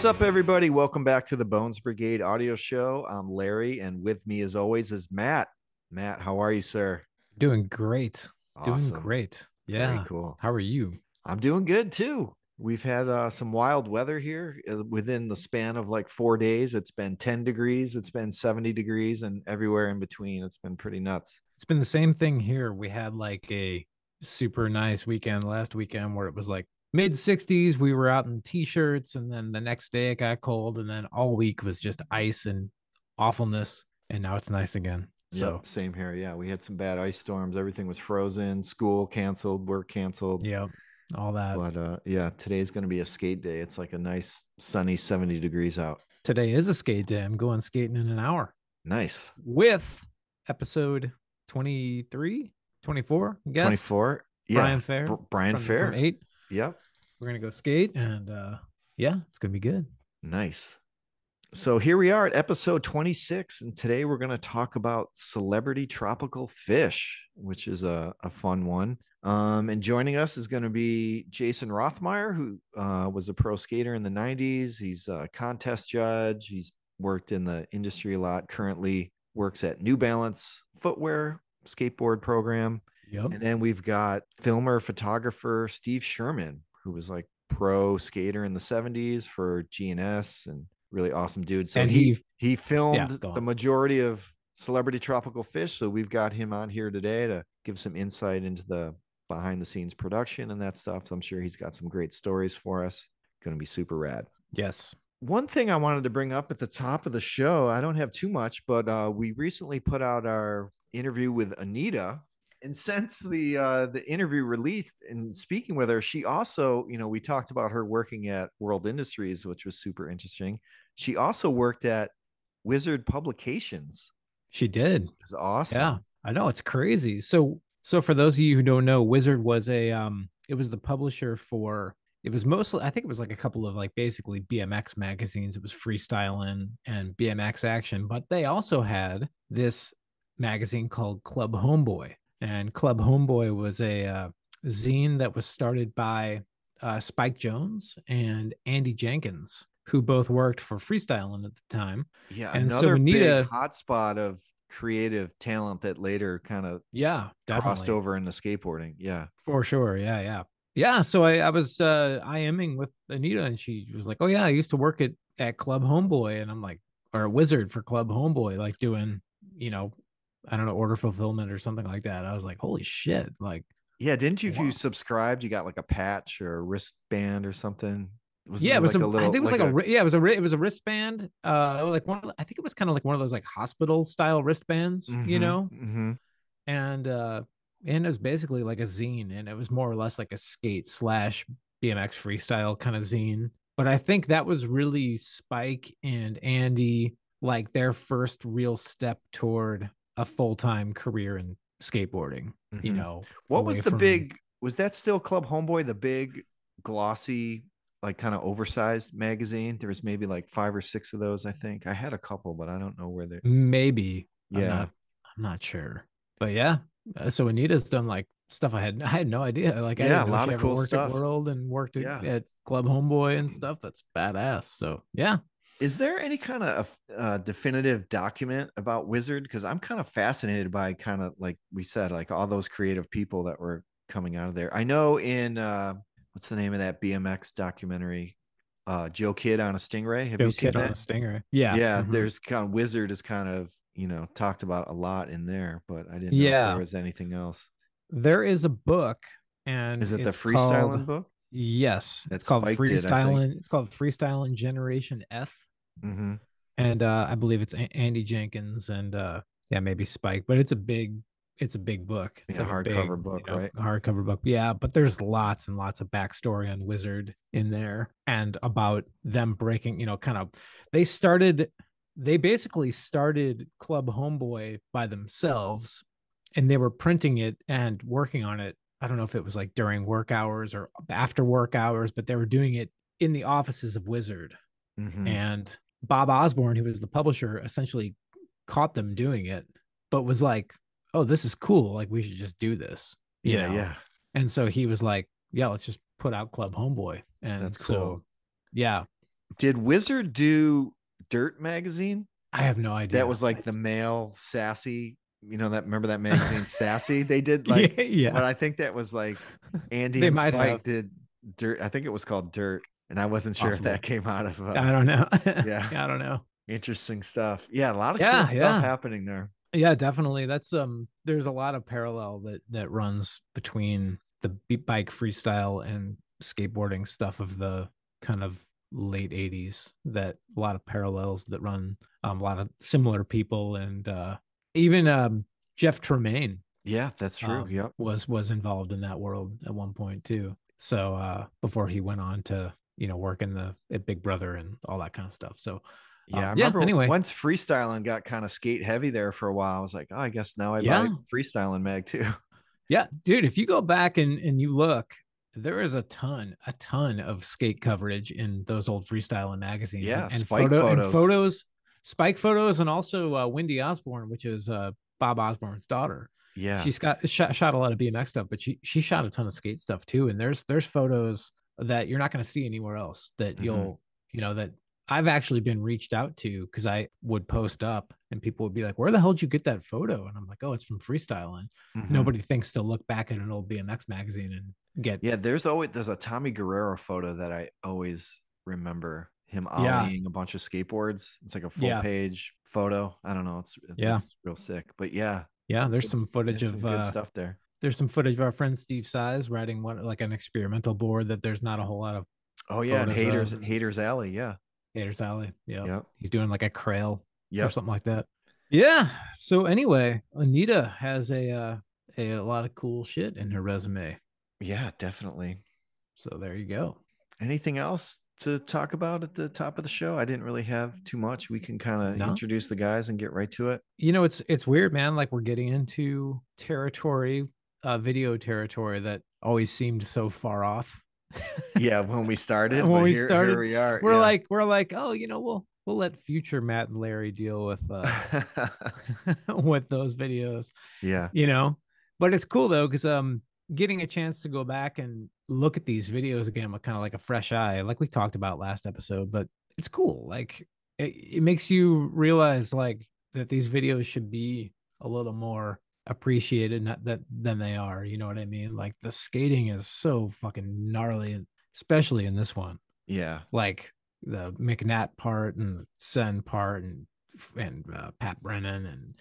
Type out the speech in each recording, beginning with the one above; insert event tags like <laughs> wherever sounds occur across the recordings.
What's up, everybody? Welcome back to the Bones Brigade audio show. I'm Larry, and with me, as always, is Matt. Matt, how are you, sir? Doing great. Awesome. Doing great. Very Yeah. cool. How are you? I'm doing good too. We've had uh, some wild weather here uh, within the span of like four days. It's been 10 degrees, it's been 70 degrees, and everywhere in between. It's been pretty nuts. It's been the same thing here. We had like a super nice weekend last weekend where it was like mid 60s. We were out in t shirts, and then the next day it got cold, and then all week was just ice and awfulness. And now it's nice again. So, Yep, same here. Yeah, we had some bad ice storms. Everything was frozen, school canceled, work canceled. yeah, all that. But uh, yeah, today's going to be a skate day. It's like a nice sunny 70 degrees out. Today is a skate day. I'm going skating in an hour Nice. with episode 23, 24, I guess. 24. Yeah. Brian Fair. Br- Brian from- Fair. From eight. Yep. We're going to go skate, and uh, yeah, it's going to be good. Nice. So here we are at episode 26, and today we're going to talk about celebrity tropical fish, which is a, a fun one. Um, and joining us is going to be Jason Rothmeyer, who uh, was a pro skater in the 90s. He's a contest judge. He's worked in the industry a lot, currently works at New Balance Footwear Skateboard Program. Yep. And then we've got filmer, photographer Steve Sherman, who was like pro skater in the 70s for GNS and really awesome dude. So And he he- he filmed go the majority of celebrity tropical fish. So we've got him on here today to give some insight into the behind the scenes production and that stuff. So I'm sure he's got some great stories for us. Going to be super rad Yes. one thing I wanted to bring up at the top of the show, I don't have too much, but uh, we recently put out our interview with Anita. And since the uh, the interview released and speaking with her, she also, you know, we talked about her working at World Industries, which was super interesting. She also worked at Wizard Publications. She did. It's awesome. Yeah, I know it's crazy. So, so for those of you who don't know, Wizard was a um, it was the publisher for. It was mostly, I think it was like a couple of like basically BMX magazines. It was Freestyling and BMX Action, but they also had this magazine called Club Homeboy, and Club Homeboy was a uh, zine that was started by uh, Spike Jonze and Andy Jenkins, who both worked for Freestyling at the time. Yeah, And so another Anita- big hotspot of creative talent that later kind of Yeah, crossed definitely. over into skateboarding. Yeah. For sure. Yeah, yeah. Yeah. So I, I was uh IMing with Anita and she was like, Oh yeah, I used to work at at Club Homeboy. And I'm like, or a Wizard for Club Homeboy, like doing, you know, I don't know, order fulfillment or something like that. I was like, holy shit. Like, Yeah, didn't you? If you subscribed, you got like a patch or a wristband or something. Wasn't yeah, it was like a, I think it was like, a, ri- yeah, it was a it was a wristband. Uh like one of the- I think it was kind of like one of those like hospital style wristbands, you know? hmm and uh and it was basically like a zine and it was more or less like a skate slash bmx freestyle kind of zine but i think that was really spike and andy like their first real step toward a full-time career in skateboarding you Mhm. know What was the from- big? Was that still Club Homeboy? The big, glossy, like kind of oversized magazine. There was maybe like five or six of those. I think I had a couple, but I don't know where they. maybe I'm Yeah. not, I'm not sure but yeah uh, so anita's done like stuff i had i had no idea like I Yeah, didn't a lot of cool worked stuff. at world and worked at, Yeah. at club homeboy and stuff that's badass so yeah Is there any kind of uh, definitive document about Wizard? Because I'm kind of fascinated by kind of like we said, like all those creative people that were coming out of there. I know in uh, what's the name of that BMX documentary? Uh, Joe Kid on a Stingray. Have Joe you seen Kid on that? a stinger. Yeah. yeah, mhm. there's kind of Wizard is kind of you know talked about a lot in there, but I didn't know if Yeah. there was anything else. there is a book and Is it the freestyling called- book? Yes. It's called Spike did, I freestyling. It's called freestyling generation F. Mm-hmm. And uh I believe it's A- Andy Jenkins and uh yeah, maybe Spike, but it's a big it's a big book. It's Yeah, a hardcover big, book, you know, right? Hardcover book. Yeah, but there's lots and lots of backstory on Wizard in there and about them breaking, you know, kind of they started they basically started Club Homeboy by themselves and they were printing it and working on it. I don't know if it was like during work hours or after work hours, but they were doing it in the offices of Wizard. Mm-hmm. And Bob Osborne, who was the publisher, essentially caught them doing it, but was like, "Oh, this is cool. Like we should just do this." yeah, know? yeah. And so he was like, "Yeah, let's just put out Club Homeboy." And That's so, cool. yeah, Did Wizard do Dirt magazine? I have no idea. That was like the male sassy. You know that remember that magazine <laughs> Sassy? They did like yeah, yeah. but I think that was like Andy They and Spike have. did Dirt. I think it was called Dirt, and I wasn't sure if that came out of uh, I don't know. <laughs> Yeah. I don't know. interesting stuff. Yeah, a lot of Yeah, cool stuff happening there. Yeah, definitely. That's um. There's a lot of parallel that that runs between the b- bike freestyle and skateboarding stuff of the kind of late 80s that a lot of parallels that run um, a lot of similar people and uh even um jeff tremaine Yeah, that's true. Um, yep. was was involved in that world at one point too so uh before he went on to you know work in the at big brother and all that kind of stuff so Yeah, I um, yeah, remember anyway. once freestyling got kind of skate heavy there for a while. I was like, oh, I guess now I Yeah. buy freestyling mag too. <laughs> Yeah, dude, if you go back and and you look, there is a ton, a ton of skate coverage in those old freestyling magazines. Yeah, and, and photo- and photos. photos, spike photos, and also uh, Wendy Osborne, which is uh, Bob Osborne's daughter. Yeah. She's got shot, shot a lot of BMX stuff, but she she shot a ton of skate stuff too. And there's there's photos that you're not going to see anywhere else that Mhm. you'll you know that I've actually been reached out to because I would post up and people would be like, "Where the hell did you get that photo?" And I'm like, "Oh, it's from freestyling." Mhm. nobody thinks to look back at an old BMX magazine and get Yeah, there's always there's a Tommy Guerrero photo that I always remember him Yeah. ollieing a bunch of skateboards. It's like a full Yeah. page photo. I don't know. It's Yeah. real sick. But yeah, yeah. There's good- some footage there's of some good uh, stuff there. There's some footage of our friend Steve Saiz riding one like an experimental board that there's not a whole lot of Oh yeah, haters of- haters alley. Yeah. Haters Alley. Yeah, Yep. he's doing like a trail or something like that. Yeah. So anyway, Anita has a uh, a, a lot of cool shit in her resume. Yeah, definitely. So there you go. Anything else to talk about at the top of the show? I didn't really have too much. We can kind of No. introduce the guys and get right to it. You know, it's it's weird, man. Like we're getting into territory, uh, video territory that always seemed so far off. Yeah, <laughs> when we started, When we here, started, here we are. we're yeah. like we're like oh you know we'll we'll let future matt and larry deal with uh <laughs> <laughs> with those videos yeah, you know but it's cool though because um getting a chance to go back and look at these videos again with kind of like a fresh eye like we talked about last episode but it's cool like it, it makes you realize like that these videos should be a little more appreciated not that than they are you know what i mean? Like the skating is so fucking gnarly especially in this one. Yeah, like the McNatt part and the Senn part and and uh, Pat Brennan and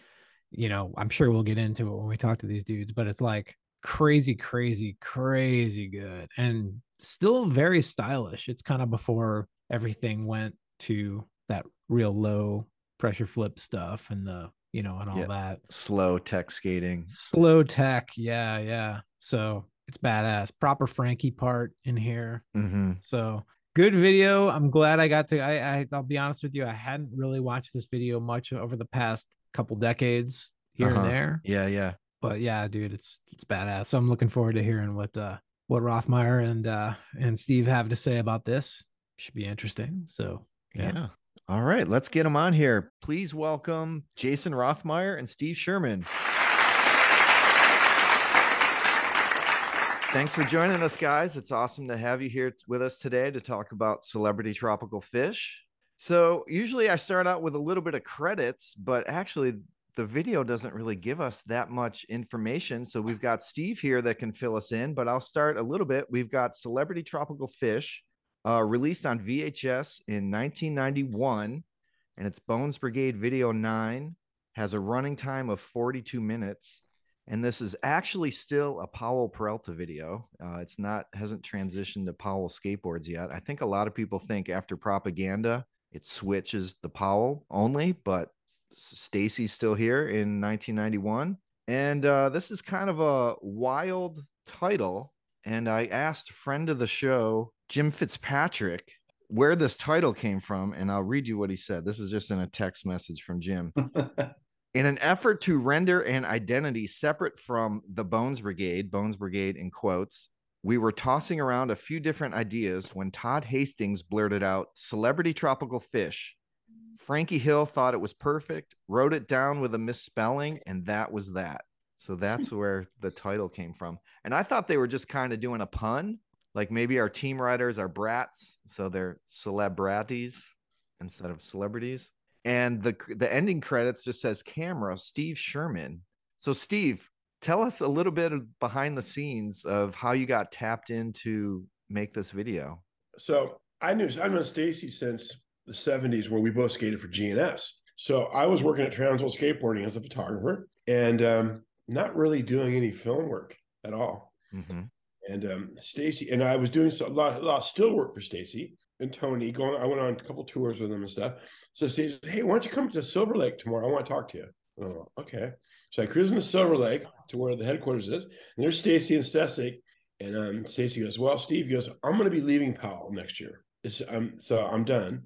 you know I'm sure we'll get into it when we talk to these dudes, but it's like crazy, crazy, crazy good and still very stylish. It's kind of before everything went to that real low pressure flip stuff and the you know and all Yeah. that slow tech skating. slow tech. Yeah, yeah. So it's badass. Proper Frankie part in here. hmm So good video. I'm glad I got to. I, I I'll be honest with you. I hadn't really watched this video much over the past couple decades here Uh-huh. and there. Yeah, yeah. But yeah, dude, it's it's badass. So I'm looking forward to hearing what uh what Rothmeyer and uh and Steve have to say about this. Should be interesting. So Yeah. Yeah. All right, let's get them on here. Please welcome Jason Rothmeyer and Steve Sherman. Thanks for joining us, guys. It's awesome to have you here with us today to talk about celebrity tropical fish. So, usually I start out with a little bit of credits, but actually, the video doesn't really give us that much information. So, we've got Steve here that can fill us in, but I'll start a little bit. We've got Celebrity Tropical Fish, uh, released on VHS in 1991, and it's Bones Brigade Video 9, has a running time of 42 minutes. And this is actually still a Powell Peralta video. Uh, it's not, hasn't transitioned to Powell skateboards yet. I think a lot of people think after propaganda, it switches the Powell only, but Stacy's still here in 1991. And uh, this is kind of a wild title. And I asked friend of the show, Jim Fitzpatrick, where this title came from. And I'll read you what he said. This is just in a text message from Jim. <laughs> In an effort to render an identity separate from the Bones Brigade, Bones Brigade in quotes, we were tossing around a few different ideas when Todd Hastings blurted out celebrity tropical fish. Frankie Hill thought it was perfect, wrote it down with a misspelling, and that was that. So that's where the title came from. And I thought they were just kind of doing a pun, like maybe our team riders are brats, so they're celebrities instead of celebrities. And the the ending credits just says camera Steve Sherman. So Steve, tell us a little bit of behind the scenes of how you got tapped into make this video. So I knew I've known Stacy since the 70s where we both skated for GNS. So I was working at Transworld Skateboarding as a photographer and um, not really doing any film work at all. Mm-hmm. And um, Stacy and I was doing so, a, lot, a lot of still work for Stacy and Tony. Going, I went on a couple tours with them and stuff. So Stacy "Hey, why don't you come to Silver Lake tomorrow? I want to talk to you." Oh, okay. So I cruise into Silver Lake to where the headquarters is, and there's Stacy and Stecyk. And um, Stacy goes, "Well, Steve goes, I'm going to be leaving Powell next year. It's, um, so I'm done,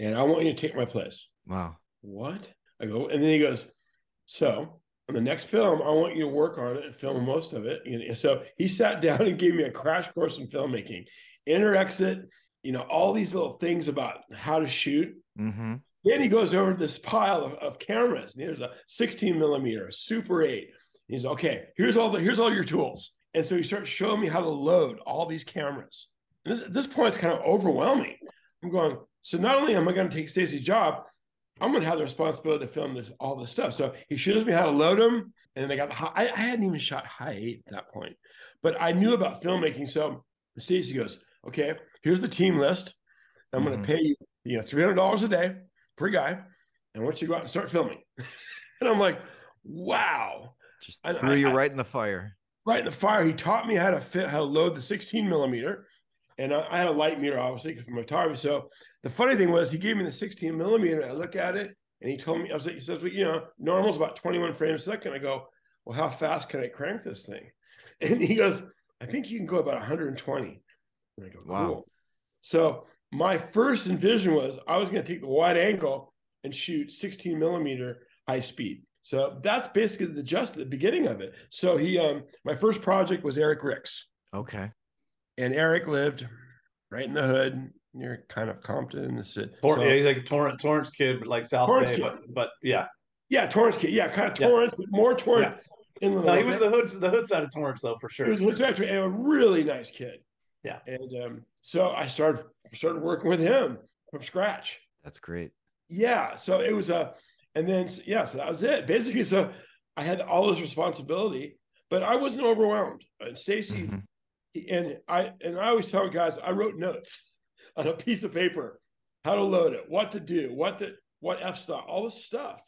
and I want you to take my place." Wow. What? I go, and then he goes, "So on the next film, I want you to work on it and film most of it." And so he sat <laughs> down and gave me a crash course in filmmaking, inter exit, you know, all these little things about how to shoot. Mm-hmm. Then he goes over this pile of, of cameras. And here's a 16 millimeter, Super 8. He's okay. Here's all the here's all your tools. And so he starts showing me how to load all these cameras. And this, at this point, it's kind of overwhelming. I'm going. So not only am I going to take Stacy's job, I'm going to have the responsibility to film this all this stuff. So he shows me how to load them, and then I got the high, I, I hadn't even shot high eight at that point, but I knew about filmmaking. So Stacy goes, okay, here's the team list. I'm mm-hmm. going to pay you, you know, $300 a day per guy. And want you go out and start filming. <laughs> and I'm like, wow. Just threw I, you I, right in the fire. Right in the fire. He taught me how to fit, how to load the 16 millimeter. And I, I had a light meter, obviously, from my photography. So the funny thing was, he gave me the 16 millimeter. I look at it, and he told me, I was like, he says, well, you know, normal is about 21 frames a second. I go, well, how fast can I crank this thing? <laughs> And he goes, I think you can go about 120. And I go, cool. Wow. So my first envision was I was going to take the wide angle and shoot 16 millimeter high speed. So that's basically the just the beginning of it. So he, um, my first project was Eric Ricks. Okay. And Eric lived right in the hood near kind of Compton. So, yeah, he's like a Torrance, Torrance kid, but like South Torrance Bay, but, but yeah. Yeah, Torrance kid. Yeah, kind of Torrance, yeah. but more Torrance. Yeah. No, he was the hood, the hood side of Torrance though, for sure. He was actually a really nice kid. Yeah. And um, so I started started working with him from scratch. That's great. Yeah. So it was a, and then yeah, so that was it. Basically, so I had all this responsibility, but I wasn't overwhelmed. And Stacy, mm-hmm. And I and I always tell guys, I wrote notes <laughs> on a piece of paper, how to load it, what to do, what to what f stop, all this stuff.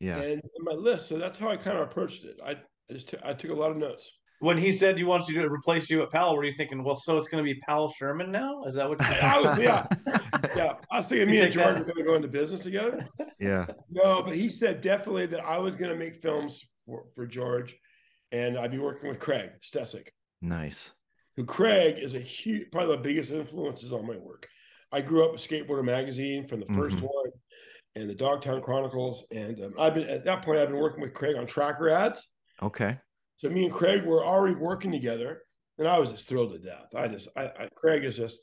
Yeah. And my list. So that's how I kind of approached it. I, I just t- I took a lot of notes when he said he wants you to replace you at Powell, were you thinking, well, so it's going to be Powell Sherman now? Is that what? <laughs> I was, yeah, <laughs> yeah. I was thinking me and George were going to go into business together. Yeah. No, but he said definitely that I was going to make films for, for George, and I'd be working with Craig Stecyk. Nice. Who Craig is a huge, probably the biggest influences on my work. I grew up with Skateboarder magazine from the 1st mm-hmm. one, and the Dogtown Chronicles, and um, I've been at that point I've been working with Craig on tracker ads. Okay. So me and Craig were already working together, and I was just thrilled to death. I just, I, I Craig is just,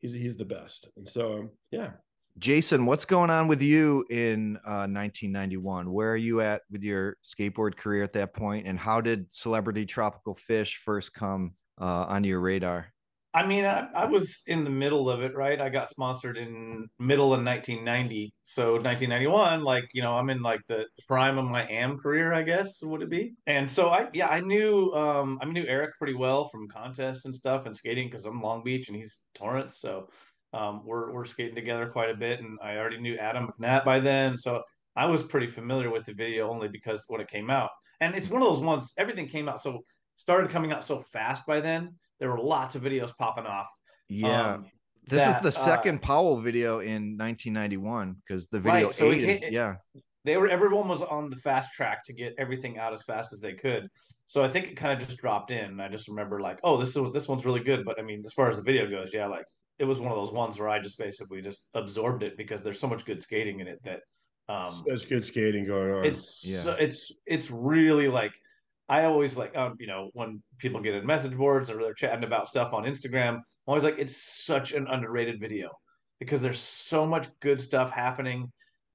he's he's the best, and so um, yeah. Jason, what's going on with you in uh, 1991? Where are you at with your skateboard career at that point, and how did Celebrity Tropical Fish first come uh, onto your radar? I mean, I, I, was in the middle of it, right? I got sponsored in middle of 1990. So 1991, like, you know, I'm in like the prime of my AM career, I guess, would it be? And so I, yeah, I knew, um, I knew Eric pretty well from contests and stuff and skating because I'm Long Beach and he's Torrance. So um, we're, we're skating together quite a bit. And I already knew Adam McNatt by then. So I was pretty familiar with the video only because when it came out. And it's one of those ones, everything came out so started coming out so fast by then there were lots of videos popping off. Yeah. Um, this that, is the second uh, Powell video in 1991 because the video right, so eight is, yeah. They were everyone was on the fast track to get everything out as fast as they could. So I think it kind of just dropped in. I just remember like, oh, this is this one's really good. But I mean, as far as the video goes, yeah, like it was one of those ones where I just basically just absorbed it because there's so much good skating in it that um there's good skating going on. It's yeah. it's it's really like I always like, um, you know, when people get in message boards or they're chatting about stuff on Instagram, I'm always like, it's such an underrated video because there's so much good stuff happening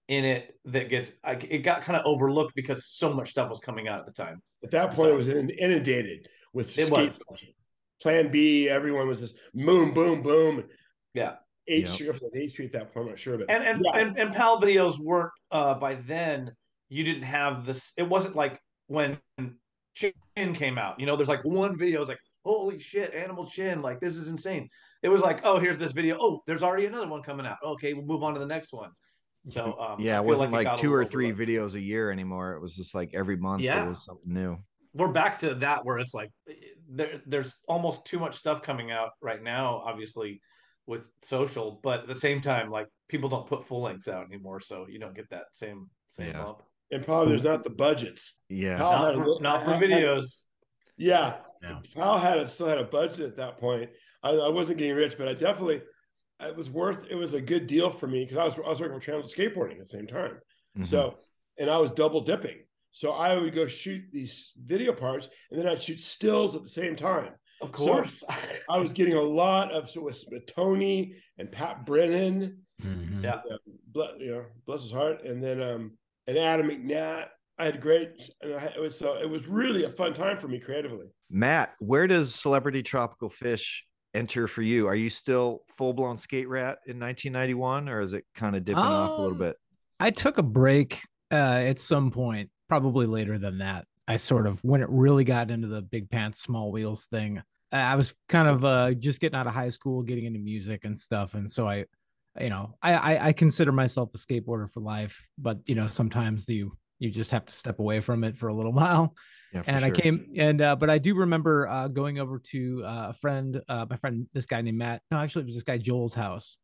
in it that gets, like, it got kind of overlooked because so much stuff was coming out at the time. At that point, so, it was inundated with it was. Plan B, everyone was just boom, boom, boom. Yeah. H yep. Street, H-Street at that point, I'm not sure, but and and, Yeah. and and Powell videos weren't uh by then you didn't have this it wasn't like when chin came out you know there's like one video it's like holy shit animal chin like this is insane it was like oh here's this video oh there's already another one coming out okay we'll move on to the next one so <laughs> um yeah, it wasn't it like, got a two or three overlooked. videos a year anymore. It was just like every month Yeah. there was something new. we're back to that where it's like there there's almost too much stuff coming out right now obviously with social but at the same time like people don't put full lengths out anymore so you don't get that same same Yeah. bump and probably there's not the budgets. Yeah. How- not had for, not for had- had- videos Yeah, No. Powell had a, still had a budget at that point. I, I wasn't getting rich, but I definitely it was worth. It was a good deal for me because I was I was working with Transit Skateboarding at the same time. Mhm. So, and I was double dipping. So I would go shoot these video parts, and then I'd shoot stills at the same time. of So- course I was getting a lot of so with, with Tony and Pat Brennan, Mhm. Yeah. ble- you know, bless his heart, and then um and Adam McNatt. I had great, and I, it was so it was really a fun time for me creatively. Matt, where does Celebrity Tropical Fish enter for you? Are you still full blown skate rat in 1991 or is it kind of dipping off a little Um, bit? I took a break uh, at some point, probably later than that. I sort of when it really got into the big pants, small wheels thing. I was kind of uh, just getting out of high school, getting into music and stuff, and so I, you know, I, I I consider myself a skateboarder for life, but you know, sometimes you you just have to step away from it for a little <laughs> while Yeah, and I came and uh, but I do remember uh, going over to uh, a friend, uh, my friend, this guy named Matt. No, actually, it was this guy Joel's house,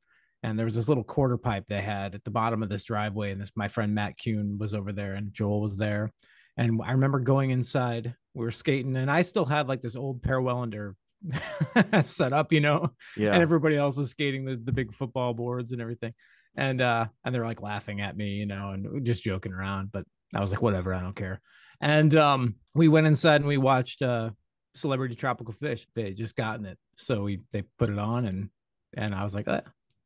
and there was this little quarter pipe they had at the bottom of this driveway, and this my friend Matt Kuhn was over there, and Joel was there, and I remember going inside. We were skating, and I still had like this old Per Welinder <laughs> set up, you know, Yeah. and everybody else is skating the, the big football boards and everything. And uh and they're like laughing at me, you know, and just joking around. But I was like, whatever, I don't care. And um we went inside and we watched uh Celebrity Tropical Fish. They had just gotten it. So we they put it on and and I was like, uh,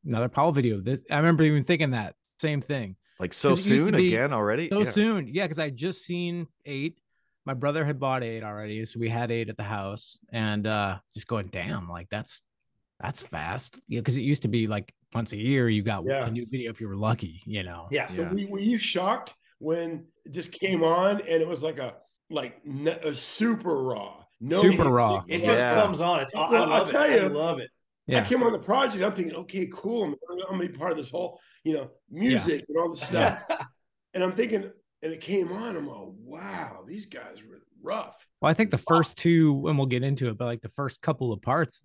another Powell video. This, I remember even thinking that same thing. like so 'cause it used to soon again already? So Yeah. soon. Yeah, because I just seen eight. My brother had bought eight already, so we had eight at the house, and uh just going, damn, like that's that's fast. Yeah, because it used to be like once a year you got Yeah. a new video if you were lucky, you know. yeah So Yeah. were, were you shocked when it just came on and it was like a like ne- a super raw, no Super music, raw. it no- just Yeah. comes on it's I Well, I'll love it tell i you. love it Yeah. I came on the project. I'm thinking, okay, cool. I'm, I'm gonna be part of this whole, you know, music and all this stuff. <laughs> and I'm thinking, and it came on. I'm like, wow, these guys were rough. Well, I think the first two, and we'll get into it, but like the first couple of parts,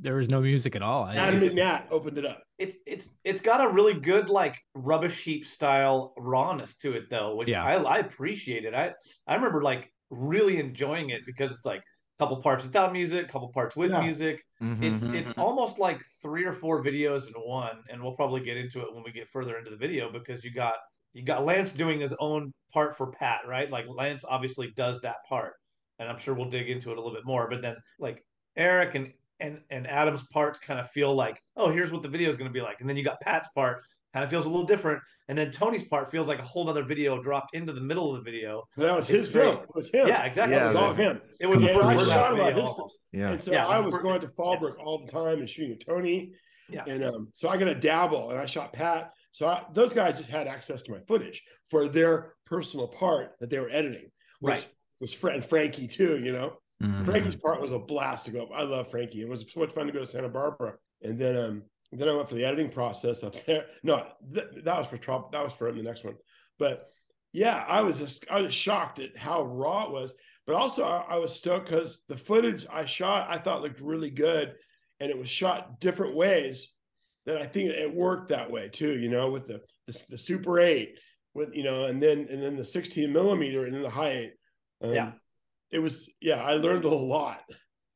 there was no music at all. I- Adam it was McNatt opened it up. it's it's it's got a really good like rubbish heap style rawness to it though which Yeah. I, I appreciate it i i remember like really enjoying it because it's like a couple parts without music couple parts with Yeah. music Mhm. it's Mhm. it's almost like three or four videos in one and we'll probably get into it when we get further into the video because you got you got lance doing his own part for pat right like lance obviously does that part and i'm sure we'll dig into it a little bit more but then like eric and and and adam's parts kind of feel like oh here's what the video is going to be like and then you got pat's part kind of feels a little different and then tony's part feels like a whole other video dropped into the middle of the video That was It's his film. It was him. yeah exactly Yeah, It was all him. it was the first shot of a the lot of video his Yeah. And so Yeah, I was was going to Fallbrook all the time and shooting with Tony. Yeah. And um, so I got to dabble and I shot Pat. So I, those guys just had access to my footage for their personal part that they were editing, which Right. was Fred and Frankie too, you know. Mhm. Frankie's part was a blast to go. I love Frankie. It was so much fun to go to Santa Barbara. And then um then I went for the editing process up there. <laughs> No, th- that was for Trump. That was for the next one. But yeah, I was just I was shocked at how raw it was. But also I, I was stoked because the footage I shot I thought looked really good, and it was shot different ways. That I think it worked that way too. You know, with the the, the Super Eight, with you know, and then and then the 16 millimeter and then the high eight. Um, Yeah. It was yeah. I learned a lot.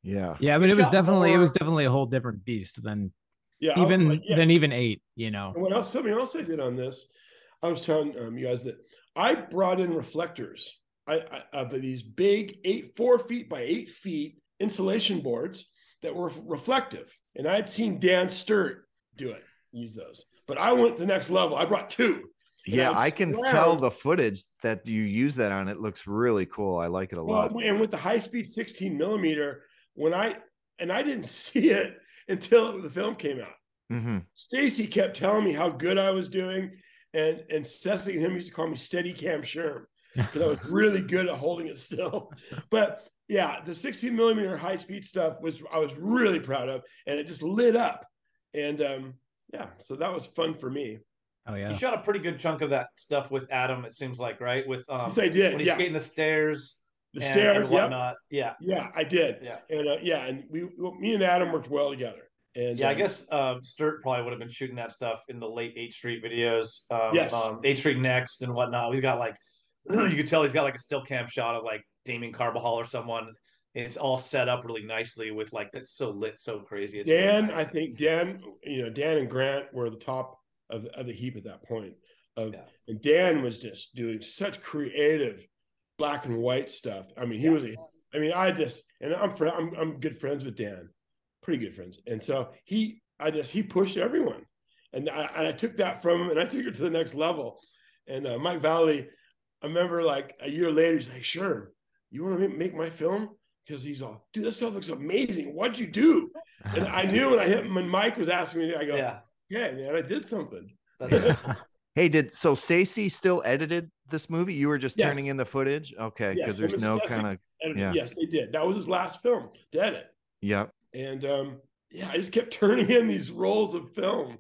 Yeah. Yeah, but it was shot definitely it was definitely a whole different beast than Yeah, I- even yeah. than even eight. You know. And what else? Something else I did on this, I was telling um, you guys that I brought in reflectors. I, I of these big eight, four feet by eight feet insulation boards that were reflective, and I had seen Dan Sturt do it, use those. But I went the next level. I brought two. Yeah, I I can tell the footage that you use that on. It looks really cool. I like it a lot. Well, and with the high speed 16 millimeter, when I and I didn't <laughs> see it until the film came out. hmm Stacy kept telling me how good I was doing, and and Cecily and him used to call me Steady Cam Sherm because I was <laughs> really good at holding it still. <laughs> But yeah, the 16 millimeter high speed stuff was I was really proud of, and it just lit up. And um, yeah, so that was fun for me. Oh yeah. You shot a pretty good chunk of that stuff with Adam. It seems like right with um yes, I did. when he's Yeah, skating the stairs, the and, stairs. and yeah, whatnot. Yeah, yeah, I did. yeah. And uh, yeah, and we, well, me and Adam worked well together. And Yeah, I um, guess um, Sturt probably would have been shooting that stuff in the late H-Street videos. Um, Yes. um, H-Street Next and whatnot. He's got like, <clears throat> you could tell he's got like a still cam shot of like Damien Carbajal or someone. It's all set up really nicely with like that's so lit, so crazy. It's really Dan, nice. I think Dan, you know, Dan and Grant were the top of the, of the heap at that point. Of Yeah. and Dan was just doing such creative black and white stuff. I mean, he Yeah. was. A, I mean, I just and I'm fr- I'm I'm good friends with Dan, pretty good friends, and so he, I just he pushed everyone, and I and I took that from him and I took it to the next level. And uh, Mike Vallely, I remember like a year later, he's like, "Sure, you want to make my film?" Because he's all, "Dude, this stuff looks amazing. What'd you do?" And I knew when I hit him, when Mike was asking me, I go, yeah. "Yeah, man, I did something." <laughs> Hey, did so Stacy still edited this movie? You were just Yes. turning in the footage? Okay, because it there's no kind of Yeah. yes, they did. That was his last film to edit. yep. And um, yeah, I just kept <laughs> turning in these rolls of film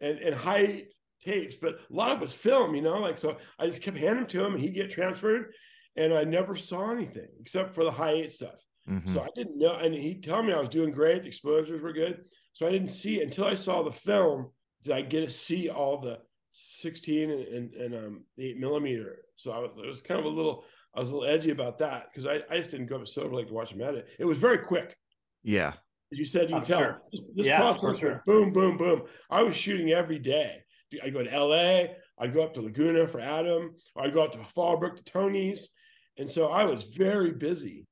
and, and high tapes, but a lot of it was film, you know, like so I just kept handing them to him and he'd get transferred. And I never saw anything except for the high eight stuff. Mhm. So I didn't know. And he'd tell me I was doing great, the exposures were good. So I didn't see until I saw the film. Did I get to see all the 16 and, and, and um, eight millimeter? So I was, it was kind of a little, I was a little edgy about that because I, I just didn't go to Silver Lake to watch him edit. It was very quick. yeah. As you said, you I'm can tell sure. this, this Yeah, process was sure. boom, boom, boom. I was shooting every day. I'd go to LA, I'd go up to Laguna for Adam, or I'd go out to Fallbrook to Tony's. And so I was very busy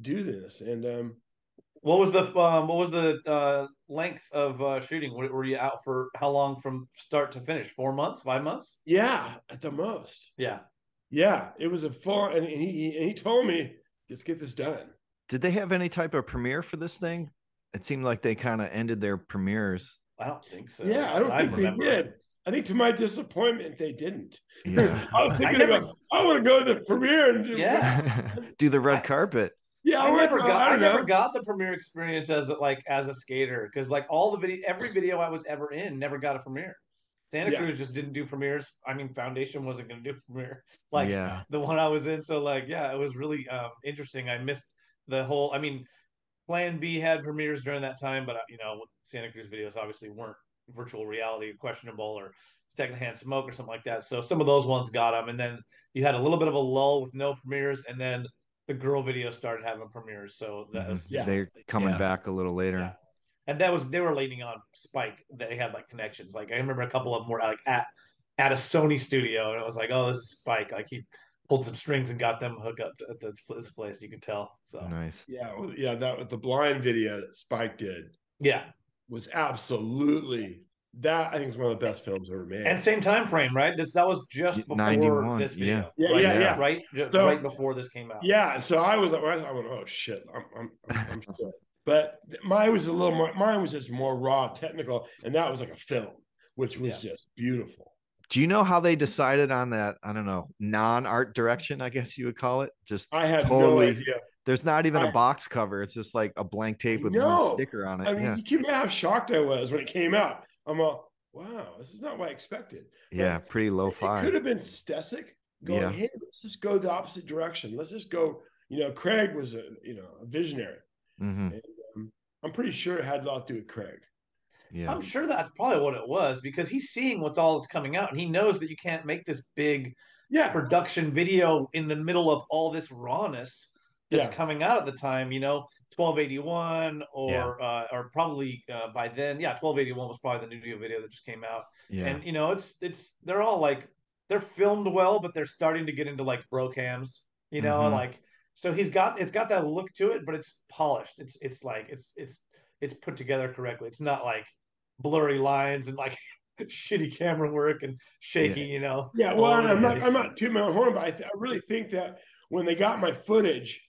do this. And um, what was the um, what was the uh, length of uh, shooting? Were, were you out for how long from start to finish? Four months? Five months? yeah, at the most. Yeah. Yeah, it was a full, and he and he told me, let's get this done. Did they have any type of premiere for this thing? It seemed like they kind of ended their premieres. I don't think so. yeah, I don't I think remember. they did. I think to my disappointment, they didn't. Yeah. <laughs> I was thinking never- about, I want to go to the premiere and do, Yeah. <laughs> Do the red I- carpet. yeah. I went never to- got. I, don't never got the premiere experience as a, like as a skater because like all the video, every video I was ever in never got a premiere. Santa Yeah. Cruz just didn't do premieres. I mean, Foundation wasn't going to do premiere <laughs> like yeah. the one I was in. So like, yeah, it was really um, interesting. I missed the whole. I mean, Plan B had premieres during that time, but uh, you know, Santa Cruz videos obviously weren't virtual reality questionable or secondhand smoke or something like that. So some of those ones got them, and then you had a little bit of a lull with no premieres, and then the girl video started having premieres. So that Mhm. was Yeah. They're coming Yeah. back a little later. Yeah. and that was they were leaning on Spike. They had like connections. Like I remember a couple of them were like at at a Sony studio, and it was like, oh, this is Spike. Like he pulled some strings and got them hooked up at this, this place. You could tell. So Nice. Yeah, yeah. That was the blind video that Spike did yeah, was absolutely that. I think is one of the best films ever made. and same time frame, right? This that was just before 91, this video. yeah, right, yeah, yeah. right, just So- right before this came out. Yeah, so I was like, I went, oh shit, I'm, I'm, I'm, I'm <laughs> sure. But mine was a little more. Mine was just more raw, technical, and that was like a film, which was just beautiful. Do you know how they decided on that? I don't know, non-art direction, I guess you would call it. Just I had Totally. no idea. There's not even a I- box cover. It's just like a blank tape with No. sticker on it. I mean, yeah. you can't imagine how shocked I was when it came out. I'm all, wow, this is not what I expected. Yeah, pretty low fi. It could have been Stecyk going, Yeah. hey, let's just go the opposite direction. Let's just go. You know, Craig was a you know a visionary. hmm And, um, I'm pretty sure it had a lot to do with Craig. Yeah. I'm sure that's probably what it was because he's seeing what's all that's coming out, and he knows that you can't make this big Yeah, production video in the middle of all this rawness that's Yeah. coming out at the time. You know, 1281 or uh, or probably uh, by then, yeah, 1281 was probably the new video that just came out. Yeah. And you know, it's it's they're all like they're filmed well, but they're starting to get into like bro cams, You know, Mhm. like so he's got it's got that look to it, but it's polished. It's it's like it's it's it's put together correctly. It's not like blurry lines and like <laughs> shitty camera work and shaky. You know. yeah. Well, I'm not. I'm not tooting my own horn, but I, th- I really think that when they got my footage,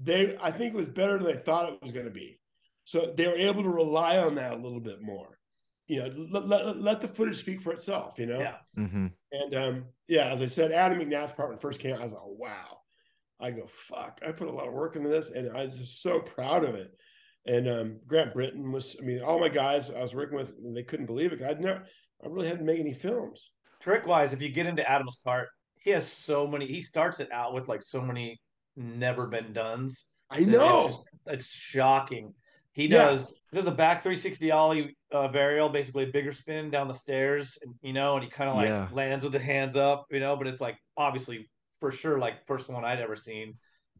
they I think it was better than they thought it was going to be. So they were able to rely on that a little bit more. You know, let, let, let the footage speak for itself, you know? Yeah. Mm-hmm. And um, yeah, as I said, Adam McNatt's part when first came out, I was like, wow. I go, fuck, I put a lot of work into this and I was just so proud of it. And um, Grant Britton was, I mean, all my guys I was working with, they couldn't believe it. I'd never, I really hadn't made any films. Trick wise, if you get into Adam's part, he has so many, he starts it out with like so many never been done. I know. It's, just, it's shocking. He Yeah. does does a back 360 ollie uh, varial, basically a bigger spin down the stairs, and, you know, and he kind of like Yeah. lands with the hands up, you know, but it's like obviously for sure like first one I'd ever seen.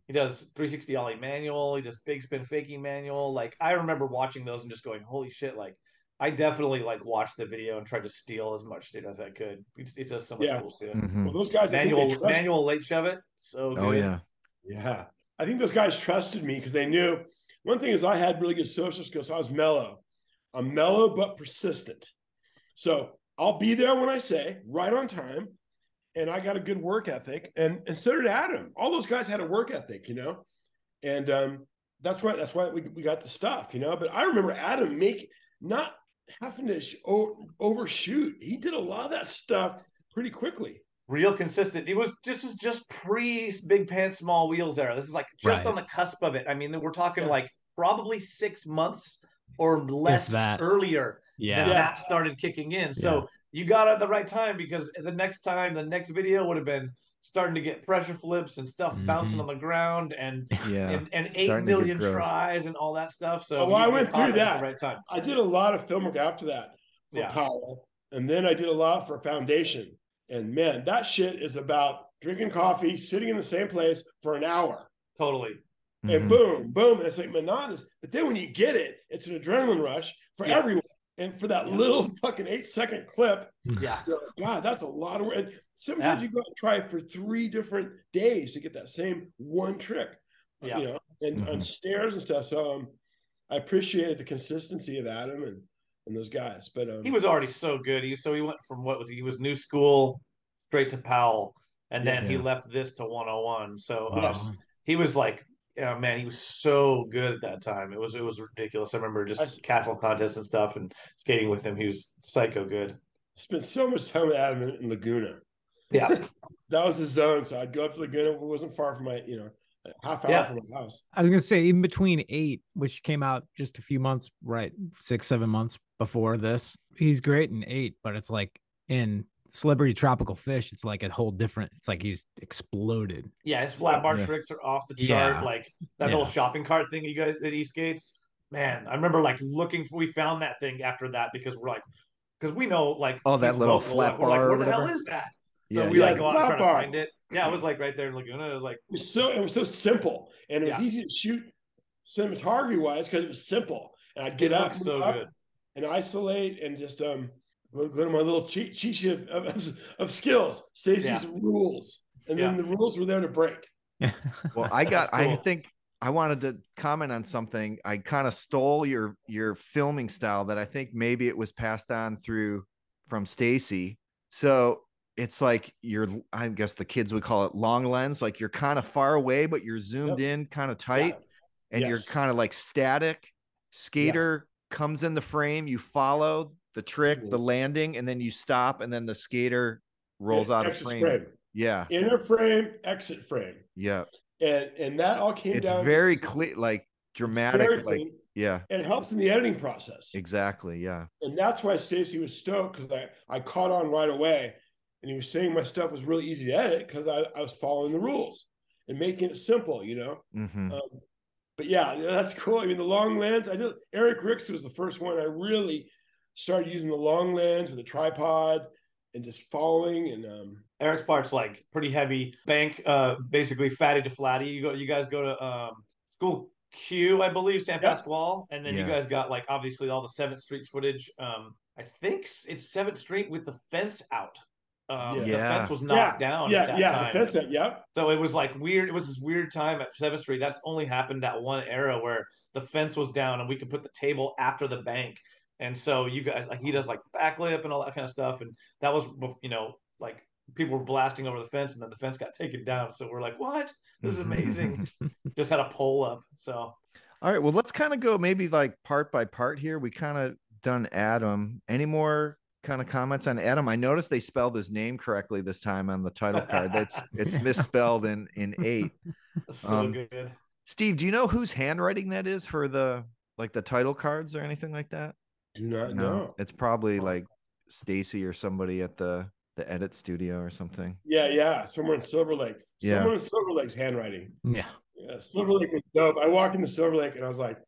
He does 360 ollie manual, he does big spin faking manual. Like I remember watching those and just going, holy shit! Like I definitely like watched the video and tried to steal as much shit as I could. It, it does so much Yeah. cool shit. Mhm. Well, those guys, I think they Manual trust- manual late shove it, so good. Oh yeah. Yeah. I think those guys trusted me because they knew one thing is I had really good social skills. So I was mellow. I'm mellow but persistent. So I'll be there when I say, right on time. And I got a good work ethic. And and so did Adam. All those guys had a work ethic, you know. And um, that's why that's why we, we got the stuff, you know. But I remember Adam make not having to sh- overshoot. He did a lot of that stuff pretty quickly. Real consistent. It was this is just pre big pants, small wheels era. This is like just Right. on the cusp of it. I mean, we're talking Yeah. like probably six months or less that. earlier Yeah. than Yeah. that started kicking in. So you got it at the right time because the next time, the next video would have been starting to get pressure flips and stuff bouncing Mhm. on the ground and <laughs> Yeah. and, and eight Starting to get million gross. tries and all that stuff. So Oh, well, I you- you went through it at that. the right time. I did a lot of film work after that for Yeah. Powell, and then I did a lot for Foundation. And man, that shit is about drinking coffee, sitting in the same place for an hour, Totally. Mhm. and boom, boom. And it's like monotonous. But then when you get it, it's an adrenaline rush for Yeah. everyone. And for that Yeah. little fucking eight second clip, <laughs> Yeah. like, God, that's a lot of work. And sometimes Yeah. you go and try for three different days to get that same one trick, Yeah. you know, and on Mhm. stairs and stuff. So um, I appreciated the consistency of Adam and and those guys. But um, he was already so good. He so he went from what was he, he was new school straight to Powell, and then he left this to 101. So um, Yes. he was like, yeah, man, he was so good at that time. It was it was ridiculous. I remember just s- castle contests and stuff and skating with him. He was psycho good. spent so much time with Adam in, in Laguna. Yeah, <laughs> That was his zone. So I'd go up to Laguna. It wasn't far from my, you know, a half hour Yeah. from my house. I was gonna say even between eight, which came out just a few months, right, six, seven months before this, he's great in eight, but it's like in Celebrity Tropical Fish, it's like a whole different. It's like he's exploded. yeah. His flat bar Yeah. tricks are off the Yeah. chart. Like that Yeah. whole shopping cart thing you guys that he skates. Man, I remember like looking. For, we found that thing after that because we're like, because we know like Oh, that little local, flat like, we're like, bar or where the hell is that? Yeah, So we yeah. like go out and try to find it. Yeah, it was like right there in Laguna. It was like, It was so it was so simple, and it was Yeah. easy to shoot cinematography wise because it was simple. And I'd get up, so up, good. and isolate, and just um go, go to my little cheat cheat sheet of, of, of skills, Stacy's rules, and then the rules were there to break. <laughs> Well, I got. That's I think I wanted to comment on something. I kind of stole your your filming style that I think maybe it was passed on through from Stacy. So it's like you're. I guess the kids would call it long lens. Like you're kind of far away, but you're zoomed in, kind of tight, and you're kind of like static. Skater comes in the frame. You follow the trick, the Mhm. landing, and then you stop, and then the skater rolls out of Exit frame. Yeah, Inner frame, exit frame, yeah. and and that all came It's down. very clear, like dramatic, like clean, yeah. and it helps in the editing process. Exactly. Yeah. and that's why Stacy was stoked because I, I caught on right away. And he was saying my stuff was really easy to edit because I, I was following the rules and making it simple, you know. hmm Um, but yeah, <laughs> that's cool. I mean, the long lens. I did. Eric Ricks was the first one I really started using the long lens with a tripod and just following. And um, Eric's part's like pretty heavy bank, uh, basically fatty to flatty. You go, you guys go to um, school Q, I believe, San Yep. Pasquale, and then Yeah. you guys got like obviously all the Seventh Street footage. Um, I think it's Seventh Street with the fence out. Um, The Yeah. fence was knocked down. yeah, at that yeah, time. the fence. Set, yep. So it was like weird. It was this weird time at Seventh Street. That's only happened that one era where the fence was down and we could put the table after the bank. And so you guys like he does like backlip and all that kind of stuff. And that was you know like people were blasting over the fence and then the fence got taken down. So we're like, what? This is amazing. <laughs> Just had a pole up. So All right. Well, let's kind of go maybe like part by part here. We kind of done Adam. Any more kind of comments on Adam? I noticed they spelled his name correctly this time on the title card. That's <laughs> it's misspelled in in eight. so Um, good. Steve, do you know whose handwriting that is for the like the title cards or anything like that? Do not know. It's probably like Stacy or somebody at the the edit studio or something. Yeah, yeah. Somewhere in Silver Lake. Yeah. Someone in Silver Lake's handwriting. Yeah. Yeah, Silver Lake was dope. I walked into Silver Lake and I was like,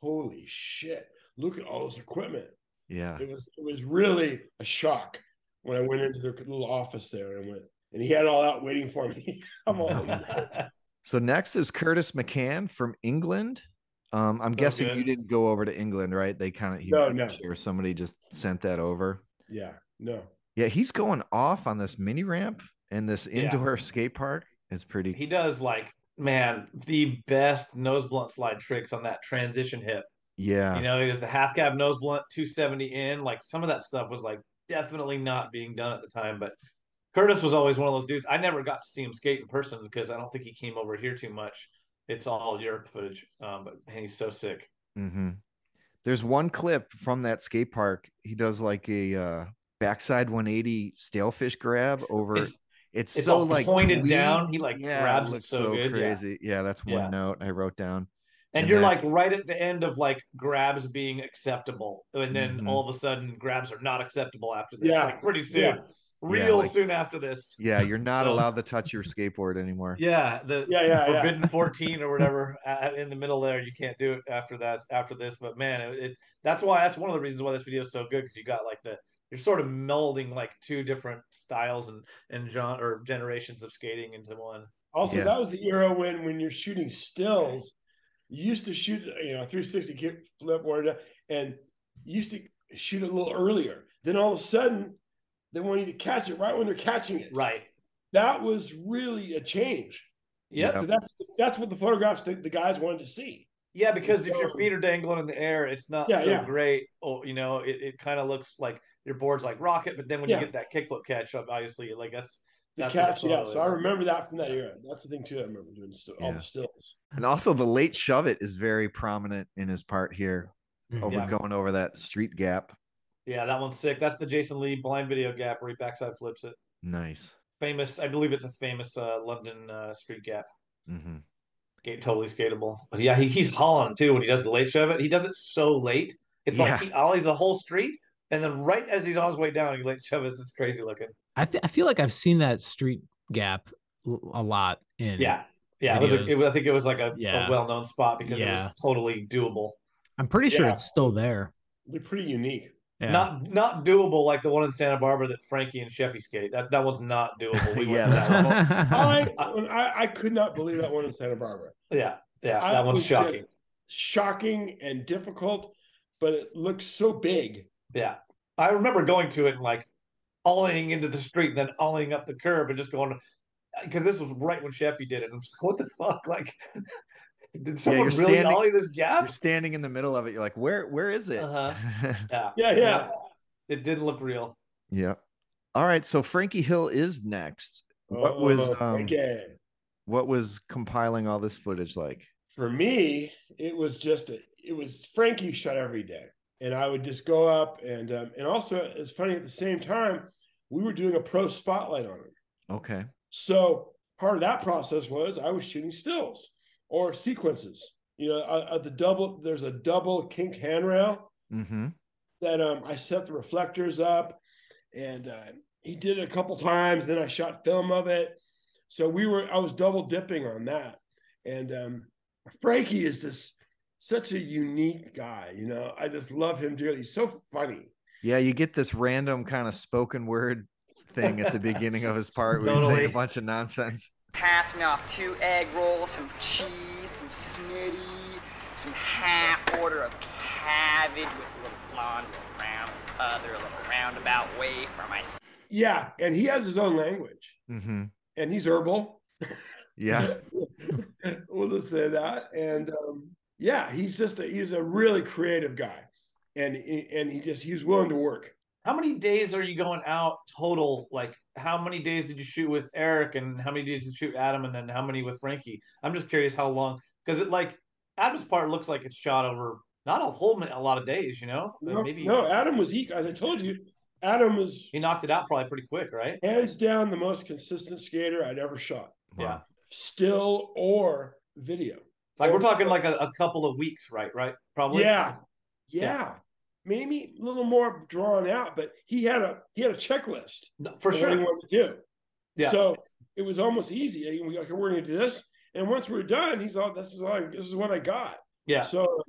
holy shit, look at all this equipment. Yeah. It was it was really a shock when I went into their little office there and went and he had it all out waiting for me. <laughs> I'm all <laughs> So next is Curtis McCann from England. Um, I'm guessing you didn't go over to England, right? They kind of No, no. or somebody just sent that over. yeah, no. Yeah, he's going off on this mini ramp and this Yeah. indoor skate park. It's pretty. he does like man the best nose blunt slide tricks on that transition hip. Yeah, You know, he was the half cab nose blunt, 270 in. Like some of that stuff was like definitely not being done at the time. But Curtis was always one of those dudes. I never got to see him skate in person because I don't think he came over here too much. It's all Europe footage. Um, but man, he's so sick. hmm There's one clip from that skate park. He does like a uh, backside 180 stalefish grab <laughs> over. It's, It's, so all like pointed twee- down. He like yeah, grabs it looks so, good. Yeah. crazy. Yeah. that's one Yeah. note I wrote down. And, And you're that- like right at the end of like grabs being acceptable. And then Mhm. all of a sudden grabs are not acceptable after this. Yeah. Like pretty soon. Yeah. Real like- soon after this. Yeah, you're not <laughs> So- allowed to touch your skateboard anymore. Yeah, the Yeah, yeah, yeah. forbidden 14 or whatever <laughs> in the middle there. You can't do it after that. After this, but man, it, it that's why that's one of the reasons why this video is so good because you got like the you're sort of melding like two different styles and and genre or generations of skating into one. Also, Yeah. that was the era when when you're shooting stills, you used to shoot, you know, 360 kick flip or and you used to shoot it a little earlier. Then all of a sudden, they want you to catch it right when they're catching it. Right. That was really a change. Yep. Yeah. So that's that's what the photographs the, the guys wanted to see. Yeah, because if your feet are dangling in the air, it's not Yeah, so yeah. great. Oh, you know, it, it kind of looks like your board's like rocket, but then when Yeah. you get that kickflip catch up, obviously, like that's The That's catch, yeah. photo So I remember that from that era. That's the thing too. I remember doing still, all the stills. And also the late shove it is very prominent in his part here Mhm. over Yeah. going over that street gap. yeah, that one's sick. That's the Jason Lee blind video gap where he backside flips it. Nice. Famous, I believe it's a famous uh, London uh, street gap. Mm-hmm. Skate, totally skatable. But yeah, he, he's hauling too when he does the late shove it. He does it so late. It's Yeah. like he ollies the whole street, and then right as he's on his way down, he late shove it. It's crazy looking. I, th- I feel like I've seen that street gap a lot in Yeah, yeah. It was, a, it was. I think it was like a, Yeah. a well-known spot because it was totally doable. I'm pretty sure Yeah. it's still there. They're pretty unique. Yeah. Not not doable like the one in Santa Barbara that Frankie and Sheffey skate. That that one's not doable. We <laughs> Yeah, went to that's that one. <laughs> I, I I could not believe that one in Santa Barbara. Yeah, yeah. I That one's shocking. Shocking and difficult, but it looks so big. Yeah. I remember going to it and like ollieing into the street and then ollieing up the curb and just going because this was right when Sheffey did it. I'm just like, what the fuck? Like <laughs> did someone you're really standing- ollie this gap? You're gap? standing in the middle of it. You're like, where where is it? Uh-huh. <laughs> Yeah. Yeah, yeah. It didn't look real. yeah. All right. So Frankie Hill is next. What was Oh, um okay? what was compiling all this footage like? For me, it was just a, it was Frankie shot every day, and I would just go up and um, and also it's funny at the same time we were doing a pro spotlight on him. Okay. So part of that process was I was shooting stills or sequences. You know, uh, the double there's a double kink handrail Mm-hmm. that um, I set the reflectors up, and uh, he did it a couple times. Then I shot film of it. So we were I was double dipping on that, and um, Frankie is this such a unique guy. You know, I just love him dearly. He's so funny. Yeah, you get this random kind of spoken word thing at the beginning of his part where he's saying a bunch of nonsense. Pass me off two egg rolls, some cheese, some snitty, some half order of cabbage with a little blonde, little round, other, a little roundabout way for my Yeah, and he has his own language, Mm-hmm. and he's herbal. Yeah. <laughs> we'll just say that. And um, yeah, he's just a, he's a really creative guy, and and he just he's willing to work. How many days are you going out total? Like, how many days did you shoot with Eric, and how many days did you shoot Adam, and then how many with Frankie? I'm just curious how long because it like Adam's part looks like it's shot over not a whole a lot of days, you know. No, Maybe no, Adam was equal. As I told you, Adam was he knocked it out probably pretty quick, right? hands down the most consistent skater I'd ever shot, Yeah. still or video. Like we're talking like a, a couple of weeks, right? Right? Probably. Yeah, yeah, maybe a little more drawn out, but he had a he had a checklist for sure. what to do. Yeah. So it was almost easy. We okay, we're going to do this, and once we're done, he's all this is all I, this is what I got. Yeah. So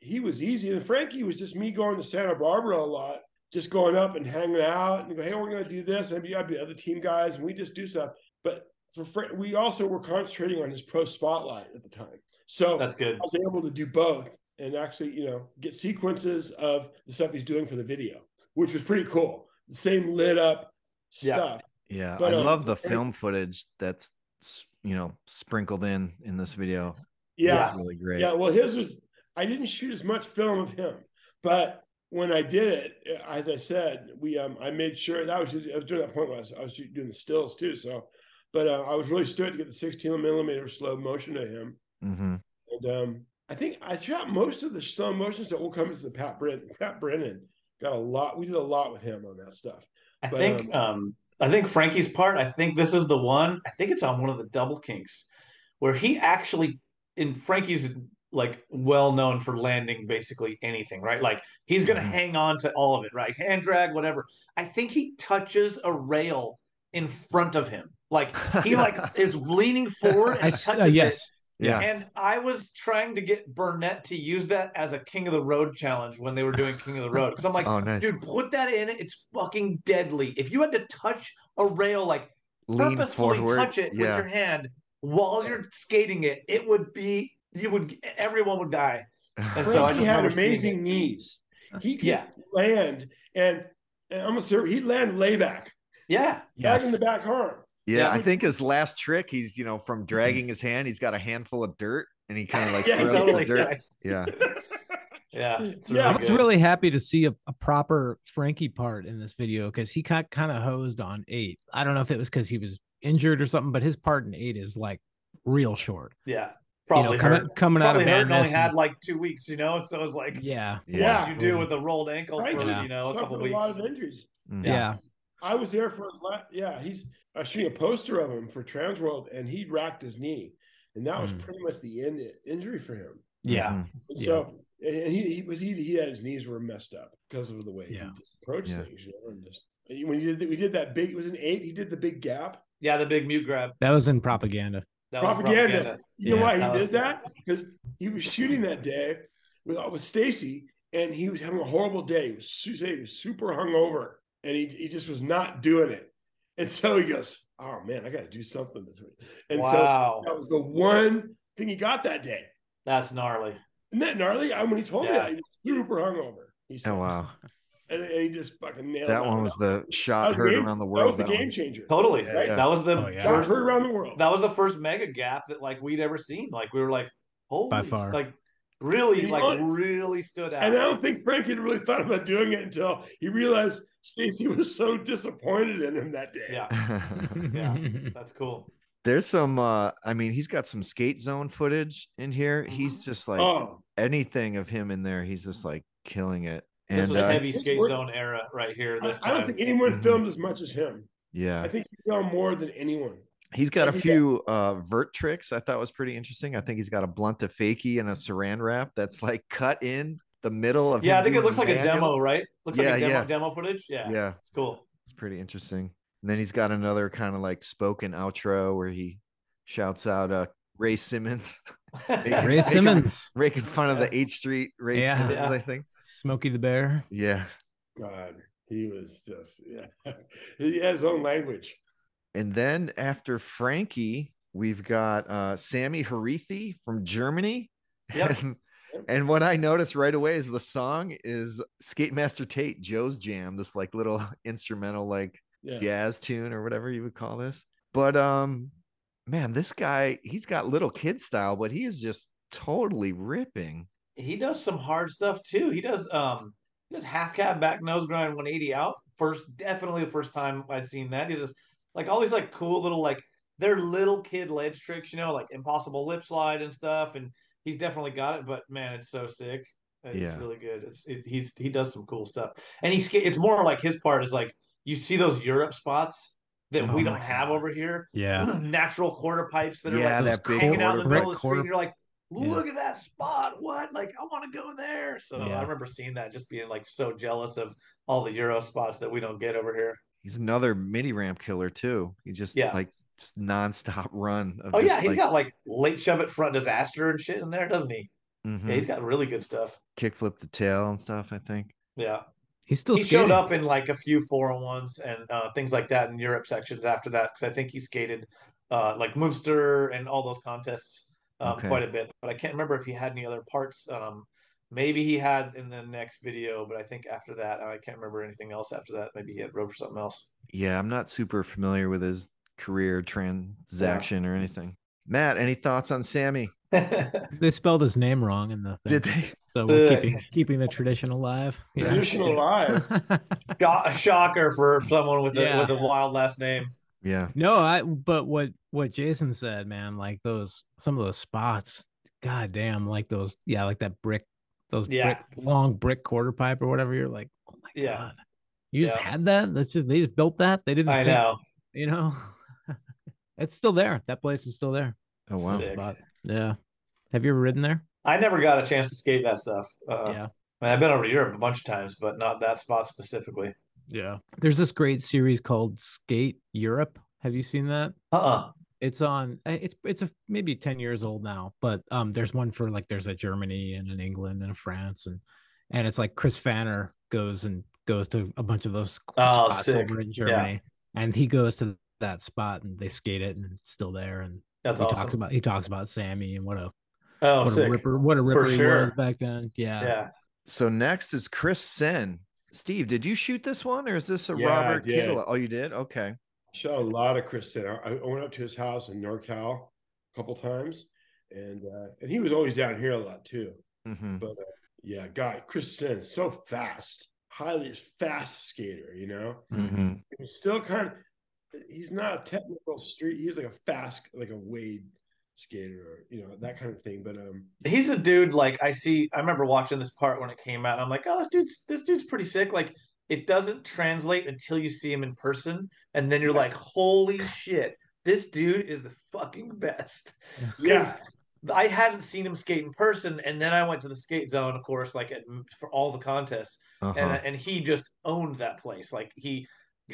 he was easy, and Frankie was just me going to Santa Barbara a lot, just going up and hanging out and go, hey, we're going to do this, and I'd be other team guys, and we just do stuff. But for we also were concentrating on his pro spotlight at the time, so That's good. I was able to do both and actually, you know, get sequences of the stuff he's doing for the video, which was pretty cool. The same lit up stuff. Yeah, But, I um, love the Frank- film footage that's you know sprinkled in in this video. Yeah. It's really great. Yeah. Well, his was, I didn't shoot as much film of him, but when I did it, as I said, we, um, I made sure that was, I was during that point when I was, I was doing the stills too. So, but uh, I was really stoked to get the 16 millimeter slow motion of him. Hmm And um, I think I shot most of the slow motions that will come into the Pat Brennand. Pat Brennand got a lot. We did a lot with him on that stuff. I But, think um, I think Frankie's part, I think this is the one, I think it's on one of the double kinks where he actually in Frankie's like well known for landing basically anything, right? Like he's gonna Mhm. hang on to all of it, right? Hand drag, whatever. I think he touches a rail in front of him. Like he <laughs> like is leaning forward and I s- touches uh, it. Yes. Yeah. And I was trying to get Burnett to use that as a King of the Road challenge when they were doing King of the Road. Because I'm like, <laughs> Oh, nice. dude, put that in. It's fucking deadly. If you had to touch a rail, like Lean purposefully forward. touch it with your hand while you're skating it, it would be you would everyone would die. And so I Frankie just had amazing knees. He could Yeah. land and, and I'm a server. He'd land layback, Yeah, back Yes. in the back arm. Yeah, Yeah. I think his last trick, he's you know from dragging his hand, he's got a handful of dirt, and he kind of like Yeah, throws totally. the dirt. Yeah, Yeah, <laughs> yeah, it's Yeah, I was really happy to see a, a proper Frankie part in this video because he got kind of hosed on eight. I don't know if it was because he was injured or something, but his part in eight is like real short. yeah. You Probably know, coming hurt. coming out of hurt only had like two weeks, you know. So it's like, yeah, yeah, what do you do with a rolled ankle Frankie for you know a suffered couple a lot of injuries. Mhm. yeah, I was there for his last, yeah, he's I shooting a poster of him for Transworld and he racked his knee. And that was Mm. pretty much the end injury for him. yeah. Mhm. And Yeah. so and he, he was he, he had his knees were messed up because of the way Yeah. he just approached Yeah. things, you know, and just when he did we did that big it was an eight, he did the big gap. Yeah, the big mute grab. That was in propaganda. That was propaganda. You know why he that was- did that? Because he was shooting that day with with Stacy, and he was having a horrible day. He was, su- he was super hungover, and he he just was not doing it. <laughs> And so he goes, "Oh man, I got to do something this week." And so that was the one thing he got that day. that's gnarly. Isn't that gnarly? I, when he told me Yeah. that, he was super hungover. He said, Oh wow, and, <laughs> and he just fucking nailed that one was the shot was heard game- around the world? That world. was the that game one. changer. Totally. Yeah, yeah. That was the Oh, yeah. First heard around the world. that was the first mega gap that like we'd ever seen. Like we were like, holy, By far. like really, You like what? really stood out. And I don't think Frank had really thought about doing it until he realized Stacy was so disappointed in him that day. yeah, <laughs> Yeah. <laughs> that's cool. There's some. uh I mean, he's got some skate zone footage in here. He's just like oh, anything of him in there. He's just like killing it. This And was uh, heavy skate zone era right here. I, This I don't think anyone Mhm. filmed as much as him. yeah, I think he filmed more than anyone. He's got a few uh vert tricks I thought was pretty interesting. I think he's got a blunt to fakie and a saran wrap that's like cut in the middle of yeah, I think it looks like a demo, right? Looks Yeah, like a demo, yeah. demo footage. Yeah, Yeah, it's cool. it's pretty interesting. And then he's got another kind of like spoken outro where he shouts out uh Ray Simmons, <laughs> Making- Ray making- Simmons, <laughs> making fun of the 8th Street Ray Yeah. Simmons, Yeah. I think. Smokey the Bear. Yeah. God, he was just yeah. <laughs> he had his own language. And then after Frankie, we've got uh Sammy Harithi from Germany. Yep. <laughs> And, and what I noticed right away is the song is Skate Master Tate Joe's Jam, this like little <laughs> instrumental like Yeah. jazz tune or whatever you would call this. But um man, this guy, he's got little kid style, but he is just totally ripping. he does some hard stuff too. He does um he does half cab back nose grind 180 out. First, definitely the first time I'd seen that. He does like all these like cool little like they're little kid ledge tricks, you know, like impossible lip slide and stuff. And he's definitely got it. But man, it's so sick. It's Yeah. really good. It's it, he's he does some cool stuff, and he's it's more like his part is like you see those Europe spots that Oh we don't have God. over here. <clears throat> Yeah. Natural quarter pipes that are Yeah, like that big hanging out in the middle of the street. You're like, Yeah. look at that spot. What? Like, I want to go there. So Yeah. I remember seeing that, just being like so jealous of all the Euro spots that we don't get over here. He's another mini ramp killer too. He just Yeah. like just nonstop <laughs> run. Of Oh just, yeah, he's like, got like late shove it front disaster and shit in there, doesn't he? mhm, Yeah, he's got really good stuff. kickflip the tail and stuff. I think. Yeah, He's still he skating. showed up in like a few four on ones and uh, things like that in Europe sections after that because I think he skated uh, like Munster and all those contests um, Okay. quite a bit. But I can't remember if he had any other parts. Um, maybe he had in the next video, but I think after that I can't remember anything else after that. Maybe he had rode for something else. Yeah, I'm not super familiar with his career transaction or anything. Matt, any thoughts on Sammy? <laughs> They spelled his name wrong in the thing. Did they? So we're Uh, keeping keeping the tradition alive. <laughs> Yeah. Tradition alive. <laughs> Got a shocker for someone with a Yeah. with a wild last name. Yeah. no, I but what what Jason said, man, like those some of those spots, god damn, like those yeah, like that brick those Yeah. brick long brick quarter pipe or whatever, you're like, oh my Yeah. god. You just Yeah. had that? That's just they just built that. They didn't I think, know. you know. <laughs> it's still there. That place is still there. Oh wow. Spot. Yeah. Have you ever ridden there? I never got a chance to skate that stuff. Uh, yeah. I mean, I've been over to Europe a bunch of times, but not that spot specifically. Yeah. There's this great series called Skate Europe. Have you seen that? Uh uh It's on uh, it's it's a maybe 10 years old now, but um there's one for like there's a Germany and an England and a France and and it's like Chris Pfanner goes and goes to a bunch of those Oh, spots sick. over in Yeah. Germany and he goes to that spot and they skate it and it's still there and That's he awesome. talks about he talks about Sammy and what a oh, what sick. a ripper what a ripper he sure. was back then. Yeah. Yeah. So next is Chris Senn. Steve, did you shoot this one or is this a Yeah, Robert. Kittle? Oh, you did? Okay. Shot a lot of Chris in. I, I went up to his house in NorCal a couple times, and uh, and he was always down here a lot too. hmm But uh, yeah, guy Chris Senn is so fast, highly fast skater. You know, hmm he's still kind of. He's not a technical street. He's like a fast, like a Wade skater, or you know that kind of thing. But um, He's a dude like I see. I remember watching this part when it came out. And I'm like, oh, this dude's this dude's pretty sick. Like it doesn't translate until you see him in person, and then you're like, holy shit, this dude is the fucking best. <laughs> yeah, I hadn't seen him skate in person, and then I went to the skate zone, of course, like at, for all the contests, Uh-huh. and and he just owned that place. Like he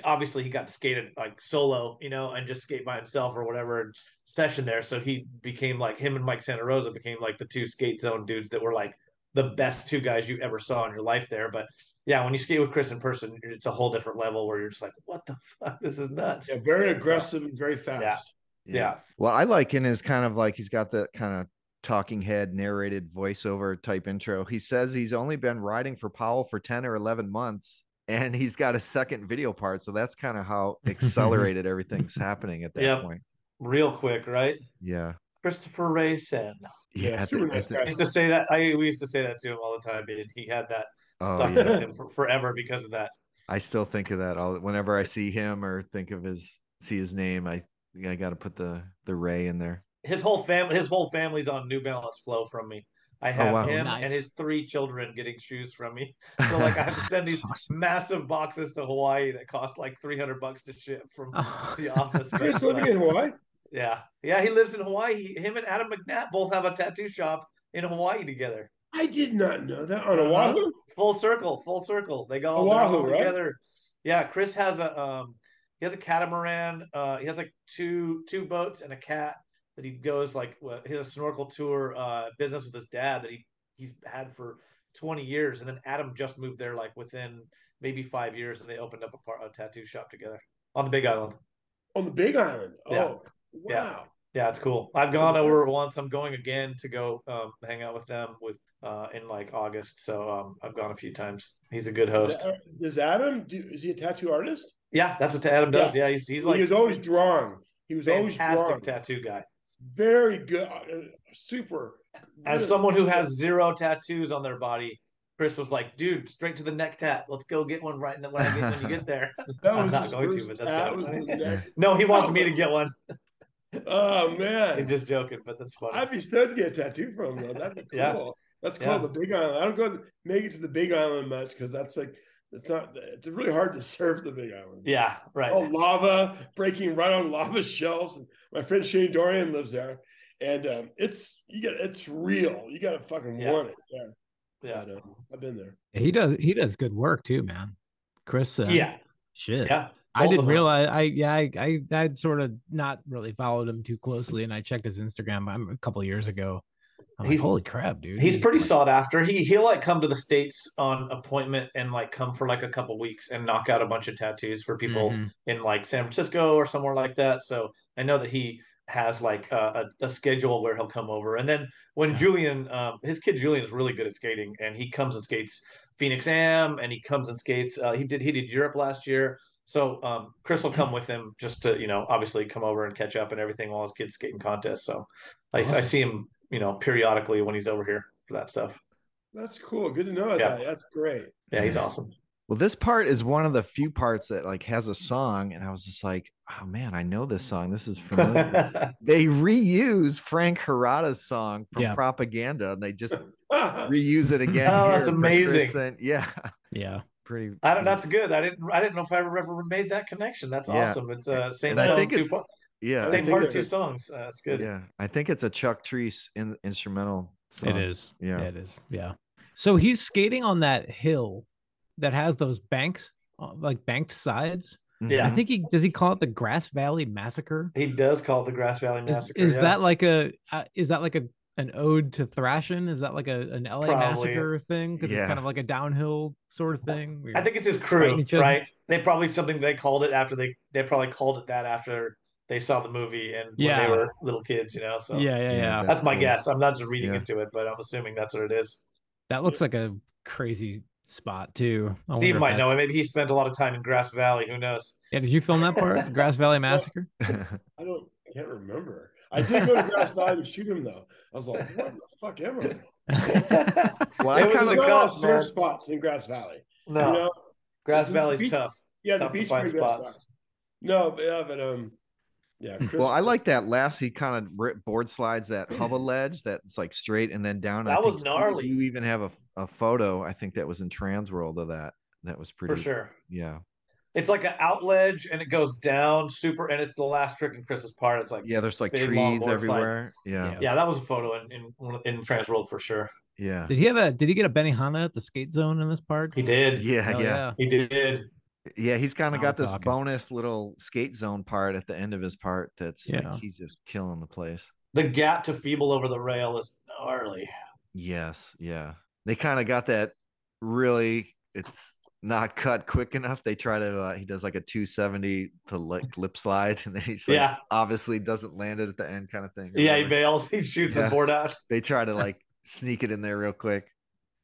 obviously he got to skate like solo, you know, and just skate by himself or whatever session there. So he became like him and Mike Santa Rosa became like the two skate zone dudes that were like the best two guys you ever saw in your life there. But yeah, when you skate with Chris in person, it's a whole different level where you're just like, what the fuck, this is nuts. yeah, very aggressive and very fast. Yeah. yeah. Well, I like him as kind of like he's got that kind of talking head narrated voiceover type intro. He says he's only been riding for Powell for 10 or 11 months and he's got a second video part. So that's kind of how <laughs> accelerated everything's happening at that Yep. point. Real quick, right? Yeah. Christopher Ray Senn. Yeah. Yeah, at super the- nice at the- guy. I used to say that. I we used to say that to him all the time. Dude. He had that oh, stuck yeah. with him for, forever because of that. I still think of that all whenever I see him or think of his see his name. I I got to put the the Ray in there. His whole family, his whole family's on New Balance Flow from me. I oh, have wow. him Nice. and his three children getting shoes from me. <laughs> So like I have to send these awesome. massive boxes to Hawaii that cost like three hundred bucks to ship from Oh. the office. But Chris it's living in Hawaii. yeah, yeah, he lives in Hawaii. He, him and Adam McNatt both have a tattoo shop in Hawaii together. I did not know that on Uh-huh. Oahu. Full circle, full circle. They go Oahu, all right? together. Yeah, Chris has a um he has a catamaran. Uh he has like two two boats and a cat that he goes like well, he has a snorkel tour uh business with his dad that he he's had for 20 years and then Adam just moved there like within maybe 5 years and they opened up a, par- a tattoo shop together on the Big Island. On the Big Island. Yeah. Oh, Yeah. wow. Yeah, it's cool. I've gone over once. I'm going again to go um, hang out with them with uh, in like August. So um, I've gone a few times. He's a good host. Does- Adam do? Is he a tattoo artist? Yeah, that's what Adam does. Yeah, he's he's he was always drawing. He was always drawing. tattoo guy. Very good. uh, Super. As Really- someone who has zero tattoos on their body, Chris was like, "Dude, straight to the neck tat. Let's go get one right when, I get, when you get <laughs> there." I'm not going to, but that's <laughs> no, he wants Oh, me to get one. Oh man, <laughs> He's just joking, but that's funny. I'd be stoked to get a tattoo from him though. That'd be cool. Yeah. That's Yeah. called the Big Island. I don't go make it to the Big Island much because that's like it's not. It's really hard to <laughs> surf the Big Island. yeah, right. Oh, lava breaking right on lava <laughs> shelves. And my friend Shane Dorian lives there, and um, it's you get it's real. You got to fucking Yeah. want it. Yeah, yeah. But, um, I've been there. He does he does good work too, man. Chris, uh, yeah, shit. yeah. I didn't realize. I yeah, I, I I'd sort of not really followed him too closely, and I checked his Instagram um, a couple years ago. I'm He's- like, holy crap, dude! He's pretty sought after. He he'll like come to the states on appointment and like come for like a couple weeks and knock out a bunch of tattoos for people Mhm. in like San Francisco or somewhere like that. So I know that he has like a, a, a schedule where he'll come over. And then when Yeah. Julian, um, his kid Julian is really good at skating, and he comes and skates Phoenix Am, and he comes and skates. Uh, he did he did Europe last year. So um, Chris will come with him just to you know obviously come over and catch up and everything while his kids skating contests. So I, I see him you know periodically when he's over here for that stuff. That's cool. Good to know Yeah. that. That's great. Yeah, he's awesome. Well, this part is one of the few parts that like has a song, and I was just like, oh man, I know this song. This is familiar. <laughs> they reuse Frank Hirata's song from Yeah. Propaganda, and they just <laughs> reuse it again. Oh, that's amazing. and- yeah, Yeah, pretty. I don't. pretty- That's good. I didn't. I didn't know if I ever ever made that connection. That's Yeah. awesome. It's uh, same And I song, think two it's- pa- yeah. I same think part, it's two a- songs. Uh, that's good. Yeah, I think it's a Chuck Treece in, instrumental. Song. it is. Yeah. it is. Yeah. So he's skating on that hill that has those banks, uh, like banked sides. Yeah. I think he does. He call it the Grass Valley Massacre. He does call it the Grass Valley Massacre. is yeah. that like a uh, is that like a an ode to thrashing? Is that like a an LA Probably. massacre thing? Because Yeah. it's kind of like a downhill sort of thing. I think it's his crew, right? They probably something they called it after they they probably called it that after they saw the movie and when Yeah. they were little kids, you know. So yeah, yeah, Yeah, yeah. that's my cool. guess. I'm not just reading Yeah. into it, but I'm assuming that's what it is. That looks like a crazy spot too. I Steve might know. that's- it. Maybe he spent a lot of time in Grass Valley. Who knows? Yeah, did you film that part, the <laughs> Grass Valley Massacre? <laughs> I don't. I can't remember. I did go to Grass <laughs> Valley to shoot him though. I was like, what the fuck am I? Well, It was kinda- the There are no cup, surf spots in Grass Valley. No, You know? Grass Valley's beach- tough. Yeah, Tough the to beach find spots. No, but yeah, but um, yeah. Chris, well, I like that last. He kind of board slides that hubba <clears throat> ledge that's like straight and then down. That I was Steve, gnarly. You even have a, a photo. I think that was in Trans World of that. That was pretty. for sure. Yeah. It's like an out ledge and it goes down super, and it's the last trick in Chris's part. It's like, yeah, Yeah. There's like Big, trees everywhere. Yeah. Yeah. that was a photo in in, in Trans World for sure. Yeah. Did he have a? Did he get a Benny Benihana at the skate zone in this part? He did. Yeah. Hell Yeah. He did. Yeah, he's kind of got this talking. bonus little skate zone part at the end of his part. That's Yeah. like he's just killing the place. The gap to feeble over the rail is gnarly. Yes, yeah. They kind of got that really it's not cut quick enough. They try to uh, he does like a 270 to like lip slide <laughs> and then he's like Yeah. obviously doesn't land it at the end kind of thing. or Yeah, he whatever. bails. He shoots Yeah. the board out. <laughs> They try to <laughs> like sneak it in there real quick.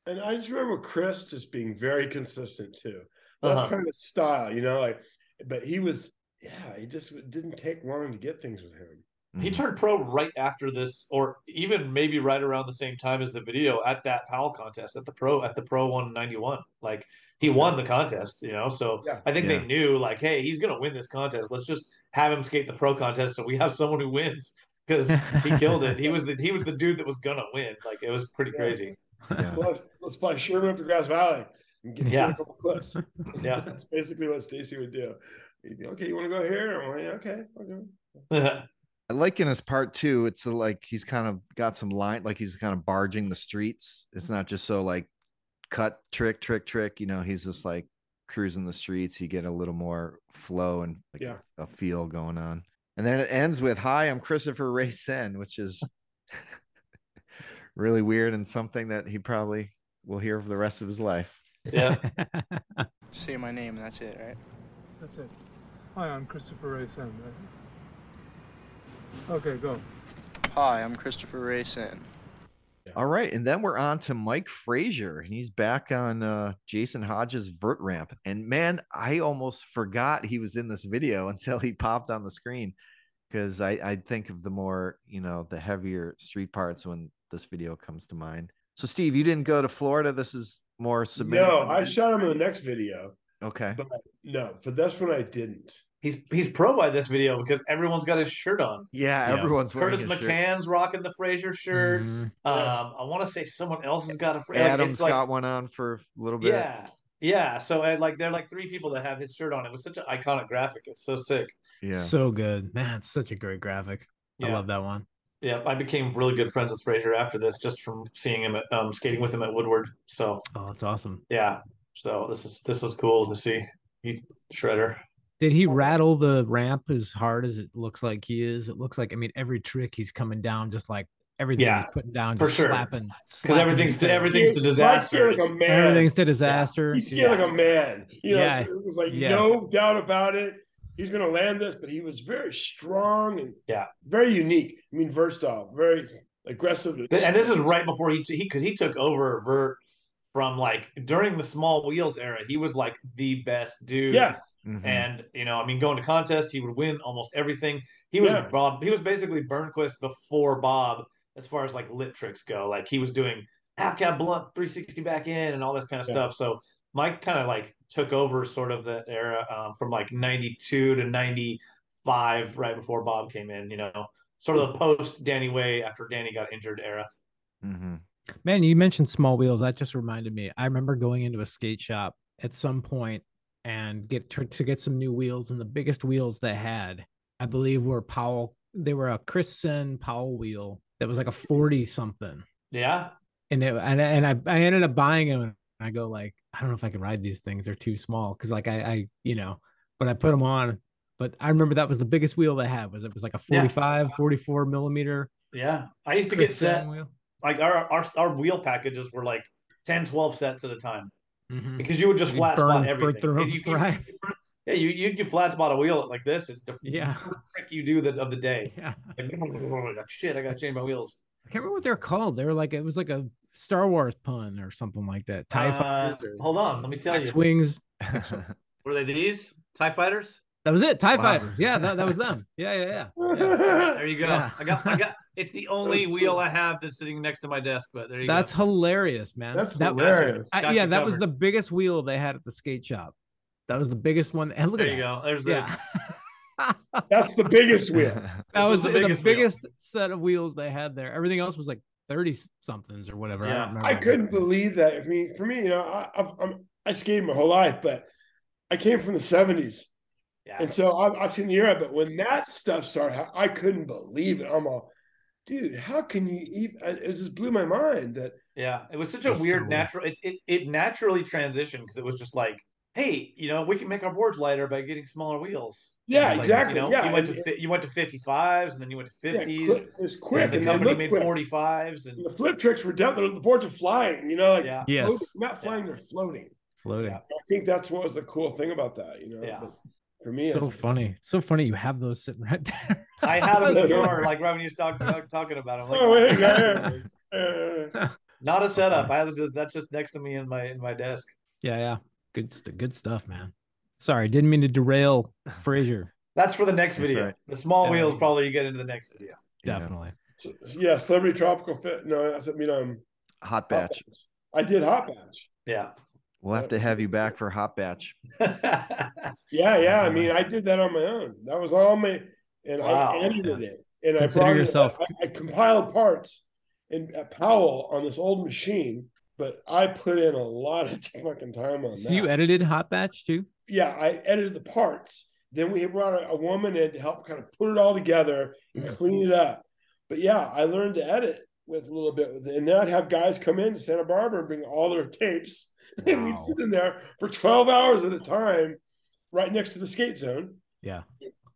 and I just remember Chris just being very consistent too. That's Uh-huh. kind of style, you know. Like, but he was, yeah, he just it didn't take long to get things with him. He Mhm. turned pro right after this, or even maybe right around the same time as the video at that Powell contest at the pro at the Pro 191. Like he won the contest, you know. So Yeah. I think Yeah. they knew, like, hey, he's gonna win this contest. Let's just have him skate the pro contest, so we have someone who wins because he killed it. He was the he was the dude that was gonna win. Like it was pretty Yeah. crazy. Yeah. Let's fly Sherman up to Grass Valley and get, <laughs> Yeah. a couple clips. Yeah. That's basically what Stacy would do. He'd be, okay, you want to go here? I'm like, yeah, okay, okay. <laughs> I like in his part two, it's like he's kind of got some line, like he's kind of barging the streets. It's not just so like cut, trick, trick, trick. You know, he's just like cruising the streets. You get a little more flow and like Yeah. a feel going on. And then it ends with Hi, I'm Christopher Ray Senn, which is <laughs> really weird and something that he probably will hear for the rest of his life. Yeah. <laughs> Say my name, and that's it, right? That's it. Hi, I'm Christopher Ray Senn. right? Okay, go. Hi, I'm Christopher Ray Rayson. All right, and then we're on to Mike Frazier, and he's back on uh, Jason Hodges' vert ramp. And man, I almost forgot he was in this video <laughs> until he popped on the screen, because I I think of the more you know the heavier street parts when this video comes to mind. So Steve, you didn't go to Florida. This is more submitted. No, I shot him in the next video, okay. but no, for this one I didn't. he's he's pro by this video because everyone's got his shirt on. Yeah, Yeah. everyone's wearing Curtis a shirt. McCann's rocking the Frazier shirt. Mhm. Um, I want to say someone else has got a Fra- like, Adam's like- got one on for a little bit. Yeah, yeah. So and like they're like three people that have his shirt on. It was such an iconic graphic. It's so sick. Yeah. So good. Man, it's such a great graphic. I love that one. Yeah, I became really good friends with Frazier after this, just from seeing him at um, skating with him at Woodward. So Oh, it's awesome. yeah, so this is this was cool to see. He shredder. Did he rattle the ramp as hard as it looks like he is? It looks like I mean every trick he's coming down just like everything Yeah, he's putting down for sure. slapping Because everything's to, everything's to He- Mike disaster. scared like a man. everything's to disaster. He's scared like a man. You know, Yeah. it was like Yeah. no doubt about it. He's going to land this, but he was very strong and Yeah. very unique. I mean, versatile, very aggressive. and this is right before he he because he took over Vert from like during the small wheels era. He was like the best dude. yeah, Mhm. And you know, I mean, going to contests, he would win almost everything. He was Yeah. Bob. He was basically Burnquist before Bob, as far as like lip tricks go. Like he was doing half cab blunt, three sixty back in, and all this kind of Yeah. stuff. So Mike kind of like took over sort of that era um, from like ninety two to ninety five, right before Bob came in. You know, sort of the post Danny Way after Danny got injured era. Mhm. Man, you mentioned small wheels. That just reminded me. I remember going into a skate shop at some point and get to, to get some new wheels, and the biggest wheels they had, I believe, were Powell. They were a Chris Senn Powell wheel that was like a forty something, Yeah, and it, and I- and I I ended up buying them. I go like, I don't know if I can ride these things. They're too small because like I I you know, but I put them on. But I remember that was the biggest wheel they had. Was it was like a Yeah. 45, 44 millimeter yeah. I used to get set wheel. like our our our wheel packages were like 10, 12 sets at a time. Mhm. because you would just You flat burn- spot everything. through you, <laughs> you- right. Yeah, you you you flat spot a wheel like this. It's the <laughs> Yeah. trick you do the, of the day. Yeah. <laughs> Like, shit, I gotta change my wheels. I can't remember what they're called. They were like it was like a Star Wars pun or something like that. Tie Uh, fighters or hold on, let me tell you. X wings. <laughs> Were they these Tie Fighters? That was it. Tie Wow. fighters. Yeah, that, that was them. Yeah, yeah, yeah. <laughs> yeah. There you go. Yeah. I got I got. It's the <laughs> only That's wheel so- I have that's sitting next to my desk. But there you That's go. That's hilarious, man. That's that, hilarious. I- yeah, you that was the biggest wheel they had at the skate shop. That was the biggest one. And look There at you that. go. There's the. Yeah. That's the biggest wheel. that This was was the the biggest, biggest set of wheels they had there. Everything else was like 30 somethings or whatever. I, Yeah. don't. I couldn't believe that. I mean, for me, you know, I, I've, I'm, I skated my whole life, but I came from the '70s, Yeah. and so I've, I've seen the era. But when that stuff started, I couldn't believe it. I'm all, dude, how can you even? It just blew my mind that Yeah, it was such a was so weird weird. natural. It, it it naturally transitioned because it was just like, hey, you know, we can make our boards lighter by getting smaller wheels. Yeah, Like, exactly, You know, yeah, you went to fi- you went to fifty fives, and then you went to fifties. quick, it was quick, the and they company looked made forty fives, and The flip tricks were down. The, the boards are flying. You know, like yeah, Yes. floating, not flying, they're floating. Floating. I think that's what was the cool thing about that. You know, Yeah. But for me, so it's- funny. It's so funny you have those sitting right there. <laughs> I had them in the <laughs> drawer, like right when you was talking talking about them. Like, Oh, wait, yeah, uh, <laughs> not a setup. I have just, that's just next to me in my in my desk. Yeah, yeah. Good st- good stuff, man. Sorry, didn't mean to derail Frazier. <laughs> That's for the next video. right. The small Yeah. wheels probably you get into the next video. Yeah. Definitely. so- yeah, celebrity tropical fit. No, I mean, um, Hot batch. I did hot batch. Yeah. We'll have to have you back for hot batch. <laughs> Yeah, yeah. I mean, I did that on my own. That was all my, and Wow. I edited it, and Consider I brought it- yourself- I, I compiled parts in at Powell on this old machine, but I put in a lot of <laughs> fucking time on So that. So you edited Hot Batch too? yeah, I edited the parts. Then we brought a, woman in to help kind of put it all together and clean it up. But yeah, I learned to edit with a little bit, and then I'd have guys come in to Santa Barbara and bring all their tapes, <laughs> and we'd sit in there for twelve hours at a time, right next to the skate zone. Yeah.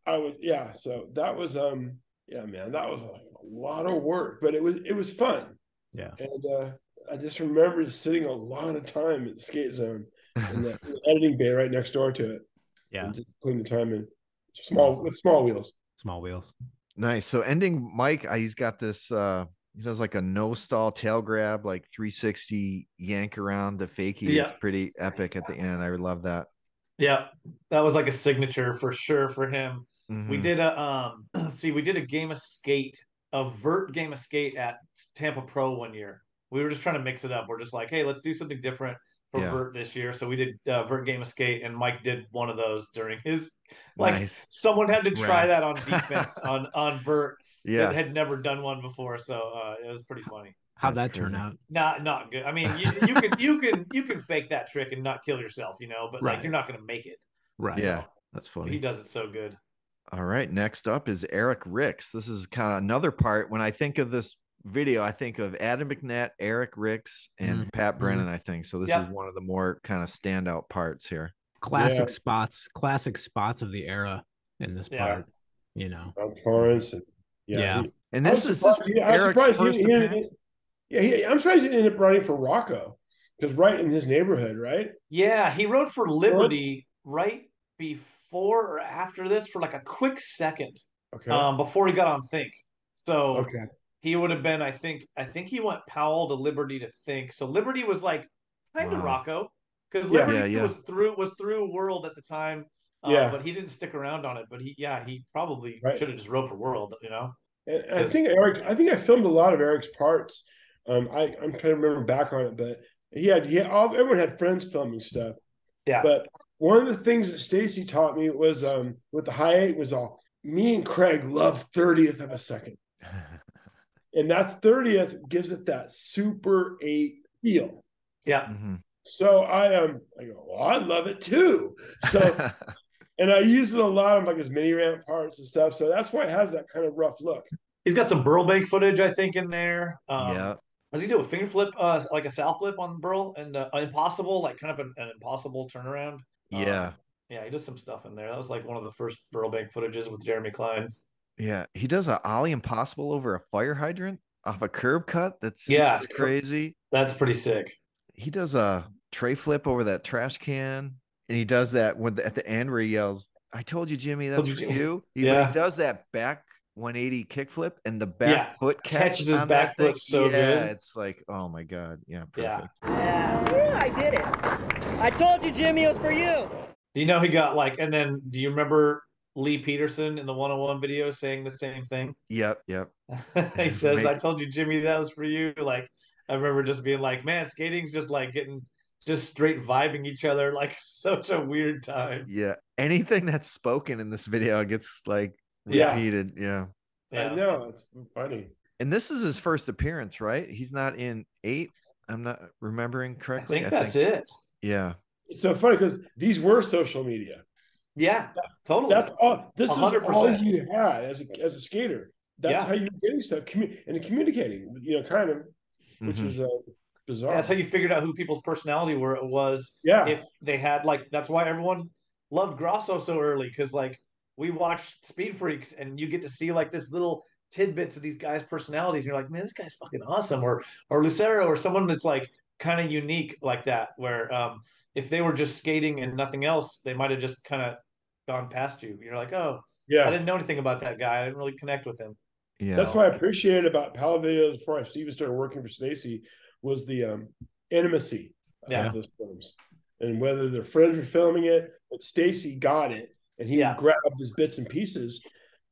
I was yeah, so that was um yeah, man, that was a, a lot of work, but it was it was fun. Yeah. And uh I just remember sitting a lot of time at the skate zone in the, in <laughs> the editing bay right next door to it. Yeah. And just putting the time in. Small with small wheels. Small wheels. Nice. So ending Mike, uh, he's got this uh he does like a no stall tail grab, like 360 yank around the fakie. Yeah. It's pretty epic at the end. I would love that. Yeah. That was like a signature for sure for him. We Mhm. did a um <clears throat> see, we did a game of skate, a vert game of skate at Tampa Pro one year. We were just trying to mix it up. We're just like, hey, let's do something different. for Yeah. Vert this year. So we did uh, Vert Game of Skate, and Mike did one of those during his. Like Nice. someone had to try rad. that on <laughs> defense on on Vert Yeah. that had never done one before. So uh, it was pretty funny. How'd That's that turn out? Not not good. I mean, you, you can you can you can fake that trick and not kill yourself, you know, but like you're not going to make it. Right. Yeah. That's funny. He does it so good. All right. Next up is Eric Ricks. This is kind of another part. When I think of this video, I think of Adam McNatt, Eric Ricks, and Mhm. Pat Brennand, I think. So this Yeah. is one of the more kind of standout parts here. Classic Yeah. spots, classic spots of the era in this Yeah. part. You know. Tom Torrance and yeah. Yeah. he- And this is this surprised he- I'm Eric's surprised he- first he appearance. Yeah, he, I'm surprised he ended up running for Rocco because right in his neighborhood, right? Yeah, he wrote for Liberty right before or after this for like a quick second. Okay. Um, before he got on Think. So okay. He would have been, I think, I think he went Powell to Liberty to Think. So Liberty was like kind of Wow. Rocco because Liberty Yeah, yeah. was through was through World at the time. Uh, Yeah. but he didn't stick around on it. But he, yeah, he probably Right. should have just rode for World, you know. And I think Eric, I think I filmed a lot of Eric's parts. Um, I, I'm trying to remember back on it, but he had, he had all, everyone had friends filming stuff. Yeah. But one of the things that Stacy taught me was um, with the high eight was all me and Craig love 30th of a second. And that's 30th gives it that super eight feel. Yeah, Mhm. So I um I go, well, I love it too. So <laughs> and I use it a lot on like his mini ramp parts and stuff. So that's why it has that kind of rough look. he's got some Burl Bank footage, I think, in there. Um, yeah. Does he do a finger flip, uh, like a south flip on Burl and uh, impossible, like kind of an, an impossible turnaround? Yeah. Um, yeah, he does some stuff in there. That was like one of the first Burl Bank footages with Jeremy Klein. Yeah. He does a Ollie Impossible over a fire hydrant off a curb cut. That's Yeah. super crazy. That's pretty sick. He does a tray flip over that trash can. And he does that when at the end where he yells, I told you, Jimmy, that's you, for you. He, Yeah. he does that back 180 kickflip and the back Yeah. foot catch Catches his back foot so yeah, good. It's like, oh my God. Yeah, Yeah. perfect. Yeah, I did it. I told you, Jimmy, it was for you. Do you know he got like, and then do you remember Lee Peterson in the 101 video saying the same thing? Yep, yep. <laughs> he says, Make- I told you, Jimmy, that was for you. Like, I remember just being like, man, skating's just like getting just straight vibing each other, <laughs> like such a weird time. Yeah. Anything that's spoken in this video gets like repeated. Yeah. Yeah. I know it's funny. And this is his first appearance, right? He's not in eight. I'm not remembering correctly. I correctly. think that's it. Yeah. It's so funny because these were social media. Yeah, totally. That's all. This is all you had as a as a skater. That's Yeah. how you were getting stuff, commu- and communicating. You know, kind of, which Mhm. was uh, bizarre. that's how you figured out who people's personality were was yeah, if they had like that's why everyone loved Grosso so early because like we watched Speed Freaks and you get to see like this little tidbits of these guys' personalities and you're like, man, this guy's fucking awesome. Or or Lucero or someone that's like kind of unique like that, where um if they were just skating and nothing else, they might have just kind of gone past you. You're like, oh, yeah, I didn't know anything about that guy. I didn't really connect with him. Yeah. That's what I appreciated about Powell videos before I even started working for Stacy was the um, intimacy Yeah. of those films, and whether their friends were filming it, but Stacy got it, and he Yeah. would grab these bits and pieces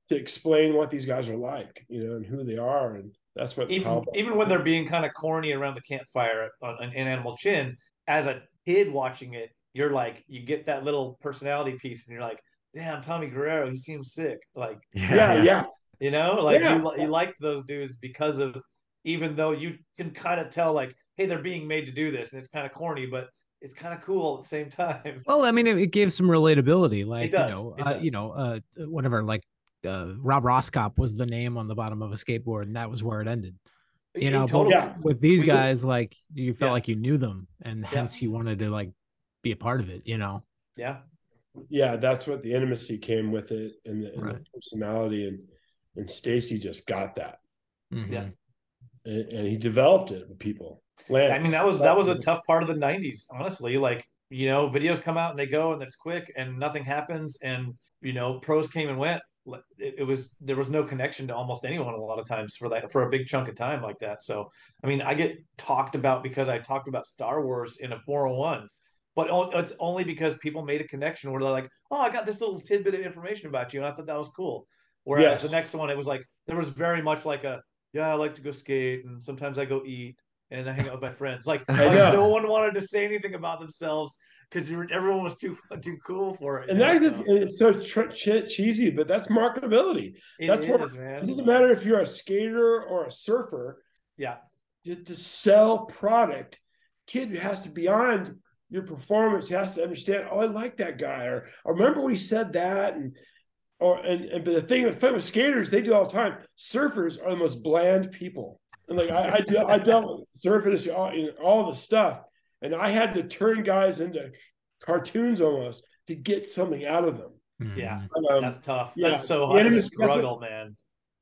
to explain what these guys are like, you know, and who they are, and that's what even Powell- even when they're being kind of corny around the campfire on, on in Animal Chin, as a kid watching it, you're like, you get that little personality piece, and you're like, damn, Tommy Guerrero, he seems sick. Like, yeah, yeah, you know, like Yeah. you you like those dudes because of even though you can kind of tell like, hey, they're being made to do this, and it's kind of corny, but it's kind of cool at the same time. Well, I mean, it, it gave some relatability. Like, does, you know, it uh, you know, uh, whatever. Like, uh, Rob Roskopp was the name on the bottom of a skateboard, and that was where it ended. You know, but totally. Yeah. with these We did. guys, like, you felt Yeah. like you knew them, and hence you wanted to like be a part of it. You know, yeah, yeah. That's what the intimacy came with it, and the, and the personality, and and Stacy just got that, Mhm. Yeah. and, and he developed it with people. Lance, I mean, that was that was a tough part of the '90s, honestly. Like, you know, videos come out and they go, and it's quick, and nothing happens, and you know, pros came and went. It, it was there was no connection to almost anyone a lot of times for that for a big chunk of time like that. So, I mean, I get talked about because I talked about Star Wars in a 401, but it's only because people made a connection where they're like, "Oh, I got this little tidbit of information about you," and I thought that was cool. Whereas Yes. the next one, it was like there was very much like a, "Yeah, I like to go skate, and sometimes I go eat." and I hang out with my friends. Like, <laughs> like no one wanted to say anything about themselves because everyone was too <laughs> too cool for it. And that's just, and it's so tr- ch- cheesy, but that's marketability. it that's what- is, man. It doesn't matter if you're a skater or a surfer. Yeah, To, to sell product, kid has to beyond your performance. Has to understand. Oh, I like that guy, or I remember we said that, and or and, and but the thing with with skaters, they do all the time. Surfers are the most bland people, and like I I, do, I dealt with surfers, all, you know, all the stuff, and I had to turn guys into cartoons almost to get something out of them. yeah, Um, that's tough. yeah, That's so hard. That's a enemy's got the- struggle, man.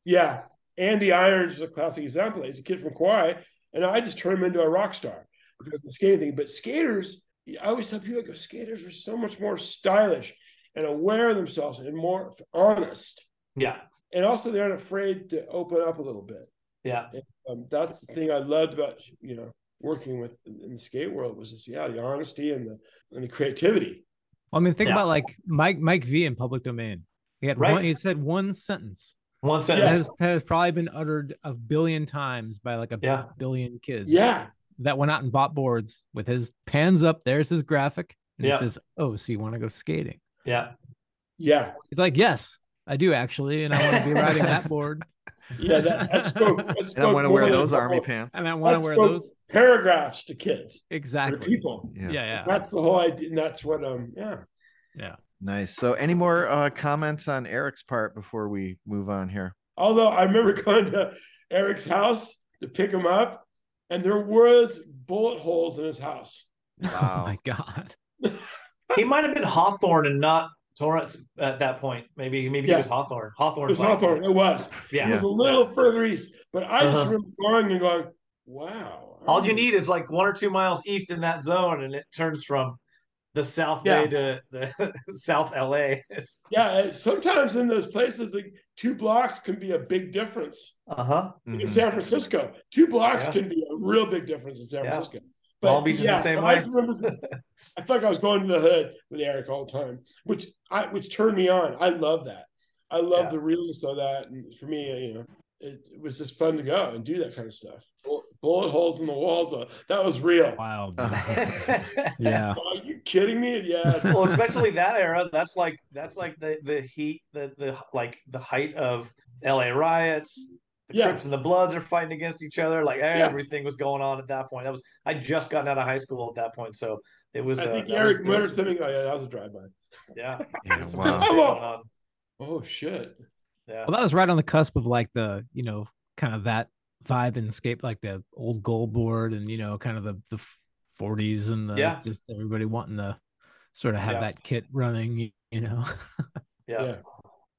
Yeah. Andy Irons is a classic example. He's a kid from Kauai, and I just turned him into a rock star because of the skating thing. But skaters, I always tell people, I go, skaters are so much more stylish and aware of themselves and more honest. Yeah, And also, they aren't afraid to open up a little bit. yeah, Um, that's the thing I loved about you know working with in the skate world was just yeah the honesty and the and the creativity. Well, I mean, think Yeah. about like Mike Mike V in Public Domain. He had Right. one. He said one sentence one that sentence. has, has probably been uttered a billion times by like a Yeah. billion kids. Yeah, that went out and bought boards with his pans up. There's his graphic, and Yeah. he says, "Oh, so you want to go skating?" Yeah, yeah, He's like, "Yes, I do actually, and I want to be riding that board, <laughs> yeah. That, that spoke. That And I want to wear those army couple- pants. and I want to wear those." paragraphs to kids. or Exactly. people. Yeah. Yeah, yeah, That's the whole idea. And that's what um yeah. yeah. Nice. So, any more uh, comments on Eric's part before we move on here? Although I remember <laughs> going to Eric's house to pick him up, and there was bullet holes in his house. <laughs> Oh my god. <laughs> he might have been Hawthorne and not Torrance at that point. Maybe maybe Yeah. he was Hawthorne. Hawthorne. It was Hawthorne. It was. Yeah. It was a little further east, but I just Uh-huh. remember going and going, "Wow!" All you need is like one or two miles east in that zone, and it turns from the South Yeah. Bay to the <laughs> South LA. Yeah, sometimes in those places, like two blocks can be a big difference. Uh huh. In Mhm. San Francisco, two blocks Yeah. can be a real big difference in San Yeah. Francisco. Long Beach is the same so way. I just remember. <laughs> I felt like I was going to the hood with Eric all the time, which I which turned me on. I love that. I love Yeah. the realness of that, and for me, you know, it, it was just fun to go and do that kind of stuff. Bullet holes in the walls, uh, that was real. Wow. <laughs> Yeah. Are you kidding me? Yeah, well, <laughs> especially that era. That's like that's like the the heat, the the like the height of LA riots. The Yeah. Crips and the Bloods are fighting against each other. Like everything was going on at that point. That was I just gotten out of high school at that point, so it was. I uh, think that Eric was- muttered something. Oh yeah, that was a drive-by. Yeah. Yeah, <laughs> wow. shit going on. Oh shit! Yeah. Well, that was right on the cusp of like the you know kind of that vibe and scape like the old gold board, and you know kind of the the 40s and the Yeah. just everybody wanting to sort of have Yeah. that kit running. You, you know. <laughs> Yeah. Yeah.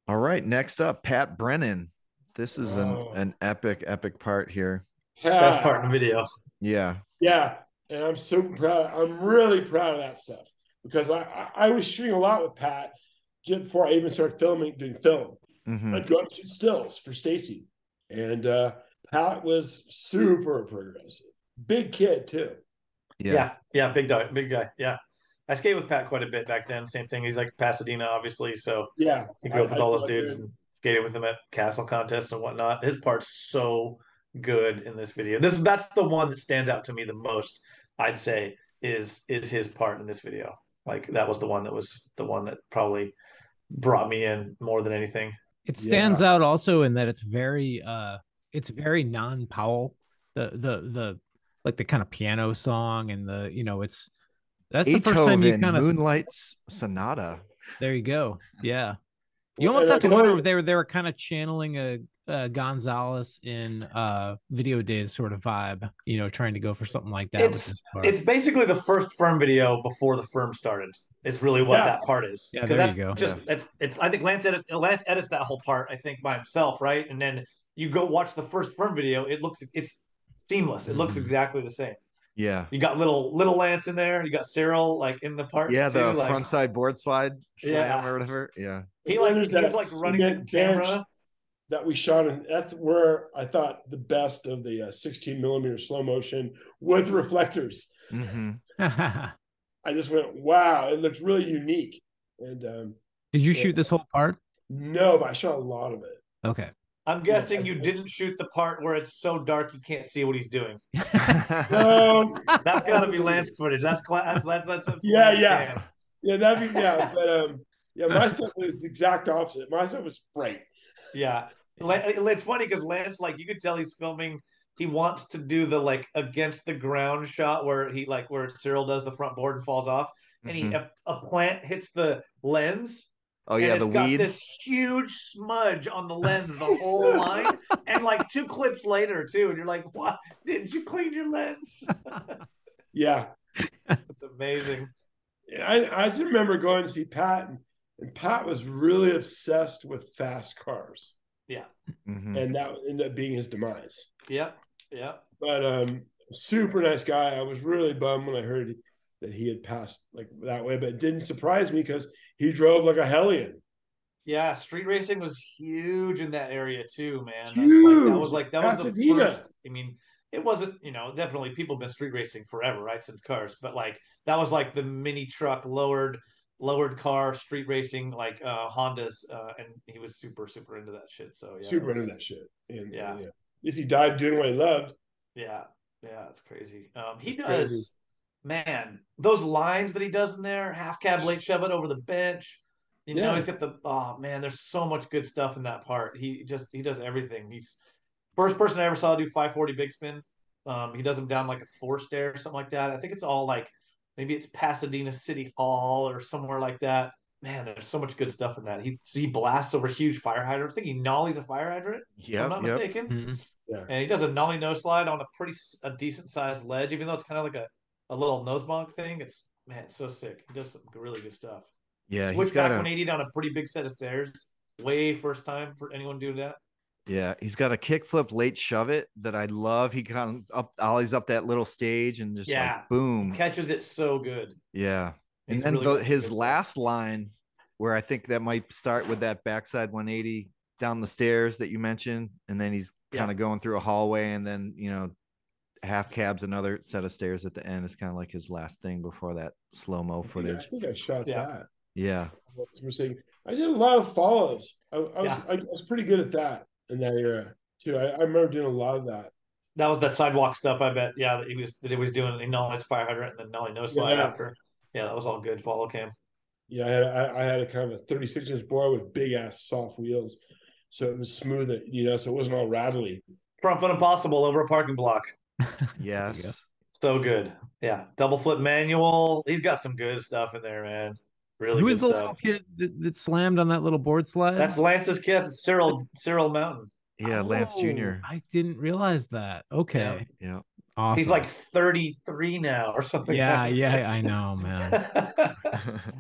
All right. Next up, Pat Brennand. This is an, Oh. an epic, epic part here. Best part in the video. Yeah. Yeah, and I'm so proud. I'm really proud of that stuff because I I, I was shooting a lot with Pat just before I even started filming, doing film. Mhm. I'd go up to stills for Stacy, and uh, Pat was super progressive, big kid too. Yeah. Yeah. yeah, big guy, big guy. Yeah, I skated with Pat quite a bit back then. Same thing. He's like Pasadena, obviously. So Yeah, he grew up with I- all those I dudes did. and skated with him at castle contests and whatnot. His part's so good in this video. This that's the one that stands out to me the most. I'd say is is his part in this video. Like that was the one that was the one that probably brought me in more than anything. It stands out also in that it's very uh it's very non-Powell. The the the like the kind of piano song and the you know it's that's the first time you kind of Moonlight Sonata. there you go. Yeah. You almost have to wonder if they were they were kind of channeling a, a Gonzales in uh video days sort of vibe, you know, trying to go for something like that It's- It's basically the first firm video before the firm started. It's really what Yeah. that part is. Yeah, 'Cause there that's you go. Just it's it's. I think Lance edit Lance edits that whole part. I think by himself, right? And then you go watch the first firm video. It looks it's seamless. It looks Mhm. exactly the same. Yeah. You got little little Lance in there. You got Cyril like in the parts. Yeah. The too, like, front side board slide slam Yeah. or whatever. Yeah. He And like he's that like running the camera. that we shot, and that's where I thought the best of the uh, 16 millimeter slow motion with reflectors. hmm <laughs> I just went, wow, it looks really unique. And um, Did you Yeah. shoot this whole part? no, but I shot a lot of it. Okay. I'm guessing you didn't shoot the part where it's so dark you can't see what he's doing. No, <laughs> That's got to be Lance footage. That's class. That's that's, that's Yeah, yeah. Stan. yeah, that'd be yeah, <laughs> but um, yeah, my stuff was the exact opposite. My stuff was bright. Yeah. It's funny because Lance, like, you could tell he's filming. He wants to do the like against the ground shot where he like where Cyril does the front board and falls off, and he Mhm. a, a plant hits the lens. Oh and yeah, it's the got weeds. This huge smudge on the lens the whole line, <laughs> and like two clips later too, and you're like, "What? Didn't you clean your lens?" <laughs> Yeah, It's amazing. I I just remember going to see Pat, and, and Pat was really obsessed with fast cars, Mhm. and that ended up being his demise. Yep. Yep. But um, super nice guy. I was really bummed when I heard that he had passed like that way, but it didn't surprise me because he drove like a hellion. Yeah, street racing was huge in that area too, man. That's like, that was like that was the first. I mean, it wasn't, you know, definitely people have been street racing forever, right? Since cars, but like that was like the mini truck lowered lowered car street racing, like uh Hondas, uh, and he was super super into that shit. So yeah, super was- into that shit. And Yeah. yeah, at least he died doing what he loved. Yeah, yeah, it's crazy. Um, he It's does, crazy. Man, those lines that he does in there, half cab late shove it over the bench. You know, he's got the oh man, there's so much good stuff in that part. He just he does everything. He's first person I ever saw do 540 big spin. Um, he does them down like a four stair or something like that. I think it's all like maybe it's Pasadena City Hall or somewhere like that. Man, there's so much good stuff in that. He so he blasts over huge fire hydrant. I think he nollies a fire hydrant. Yeah, I'm not yep. mistaken Mhm. and he does a nollie no slide on a pretty s- a decent sized ledge, even though it's kind of like a, a little nose bonk thing. It's man, it's so sick. He does some really good stuff. Yeah, he's Switch got back a 180 down a pretty big set of stairs. Way first time for anyone doing that. yeah, he's got a kickflip late shove it that I love. He comes up ollies up that little stage and just Yeah. like boom. Catches it so good. Yeah. And He's then really the, his last line, where I think that might start with that backside 180 down the stairs that you mentioned, and then he's kind of going through a hallway, and then you know, half cabs another set of stairs at the end. Is kind of like his last thing before that slow mo I think- footage. I think I shot Yeah. that. Yeah, We're saying I did a lot of follows. I, I was Yeah. I, was pretty good at that in that era too. I, I remember doing a lot of that. That was that sidewalk stuff. I bet. Yeah, that he was that he was doing. He nollies fire hydrant and then nollie no slide Yeah. after. Yeah, that was all good. Follow cam. Yeah, I had I, I had a kind of a 36 inch board with big ass soft wheels, so it was smooth. You know, so it wasn't all rattly. Front foot impossible over a parking block. Yes. So good. Yeah. Double flip manual. He's got some good stuff in there, man. Really Who was the stuff. little kid that, that slammed on that little board slide? That's Lance's kid. It's Cyril Cyril Mountain. Yeah, Lance Oh, Jr. I didn't realize that. Okay. Yeah. Awesome. He's like 33 now or something. yeah, like yeah. I know, man.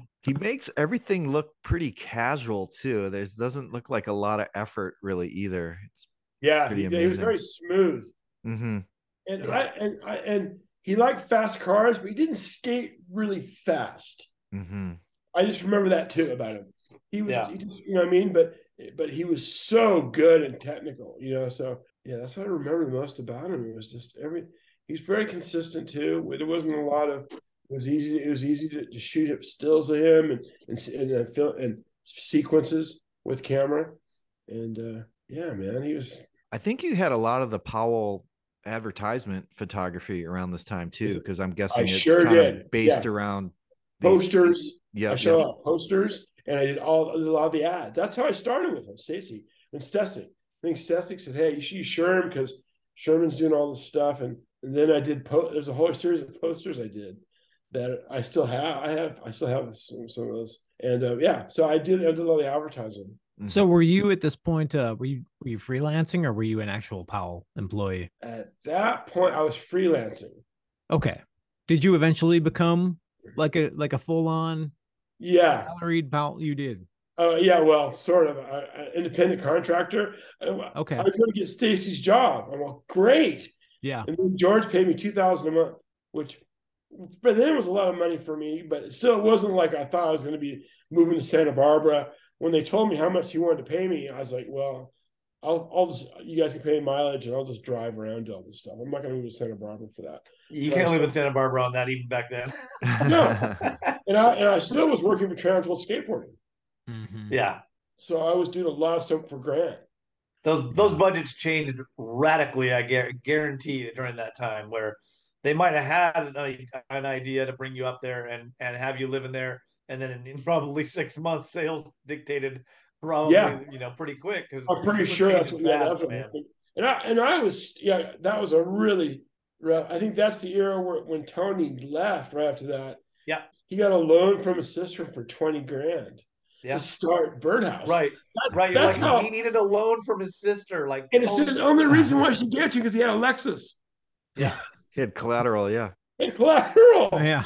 <laughs> he makes everything look pretty casual too. There's doesn't look like a lot of effort really either. It's Yeah, Pretty he, he was very smooth, hmm and Yeah. I and I and he liked fast cars, but he didn't skate really fast. hmm I just remember that too about him. He was, Yeah. he just, you know what I mean? But but he was so good and technical, you know. So yeah, that's what I remember the most about him. It was just every. He's very consistent too. There wasn't a lot of. It was easy. It was easy to, to shoot up stills of him and and and, uh, and sequences with camera, and uh yeah, man, he was. I think you had a lot of the Powell advertisement photography around this time too, because I'm guessing it's sure kind did. of based Yeah. around the- posters. Yeah, I show yeah. up posters, and I did all a lot of the ads. That's how I started with him, Stacy and Stecyk. I think Stecyk said, "Hey, you should use Sherm because Sherman's doing all this stuff." And and then I did. Po- There's a whole series of posters I did that I still have. I have. I still have some, some of those. And uh, yeah, so I did. I did all the advertising. Mhm. So were you at this point uh were you were you freelancing or were you an actual Powell employee? At that point, I was freelancing. Okay. Did you eventually become like a like a full on Yeah. salaried Powell? You did. Uh, yeah. Well, sort of. I, I, independent contractor. Okay. I was going to get Stacy's job. I'm like, great. Yeah. And then George paid me two thousand a month, which but then it was a lot of money for me, but it still wasn't like I thought I was going to be moving to Santa Barbara. When they told me how much he wanted to pay me, I was like, well, I'll, I'll just, you guys can pay mileage and I'll just drive around to all this stuff. I'm not going to move to Santa Barbara for that. You can't live in Santa Barbara on that even back then. <laughs> No. And I, and I still was working for Transworld Skateboarding. Mhm. Yeah. So I was doing a lot of stuff for Grant. those those budgets changed radically. I gu- guarantee during that time where they might have had an, an idea to bring you up there and and have you living there, and then in, in probably <laughs> six months, sales dictated probably Yeah. you know pretty quick because I'm pretty sure that's what, yeah, that's what happened. And I and I was yeah, that was a really rough. I think that's the era where when Tony left right after that. Yeah. He got a loan from his sister for 20 grand Yeah. to start Birdhouse. Right, That's, right. That's like how, he needed a loan from his sister. Like, and it's oh, the only reason why she gave it to because he had a Lexus yeah, He had collateral, yeah. and collateral. Yeah.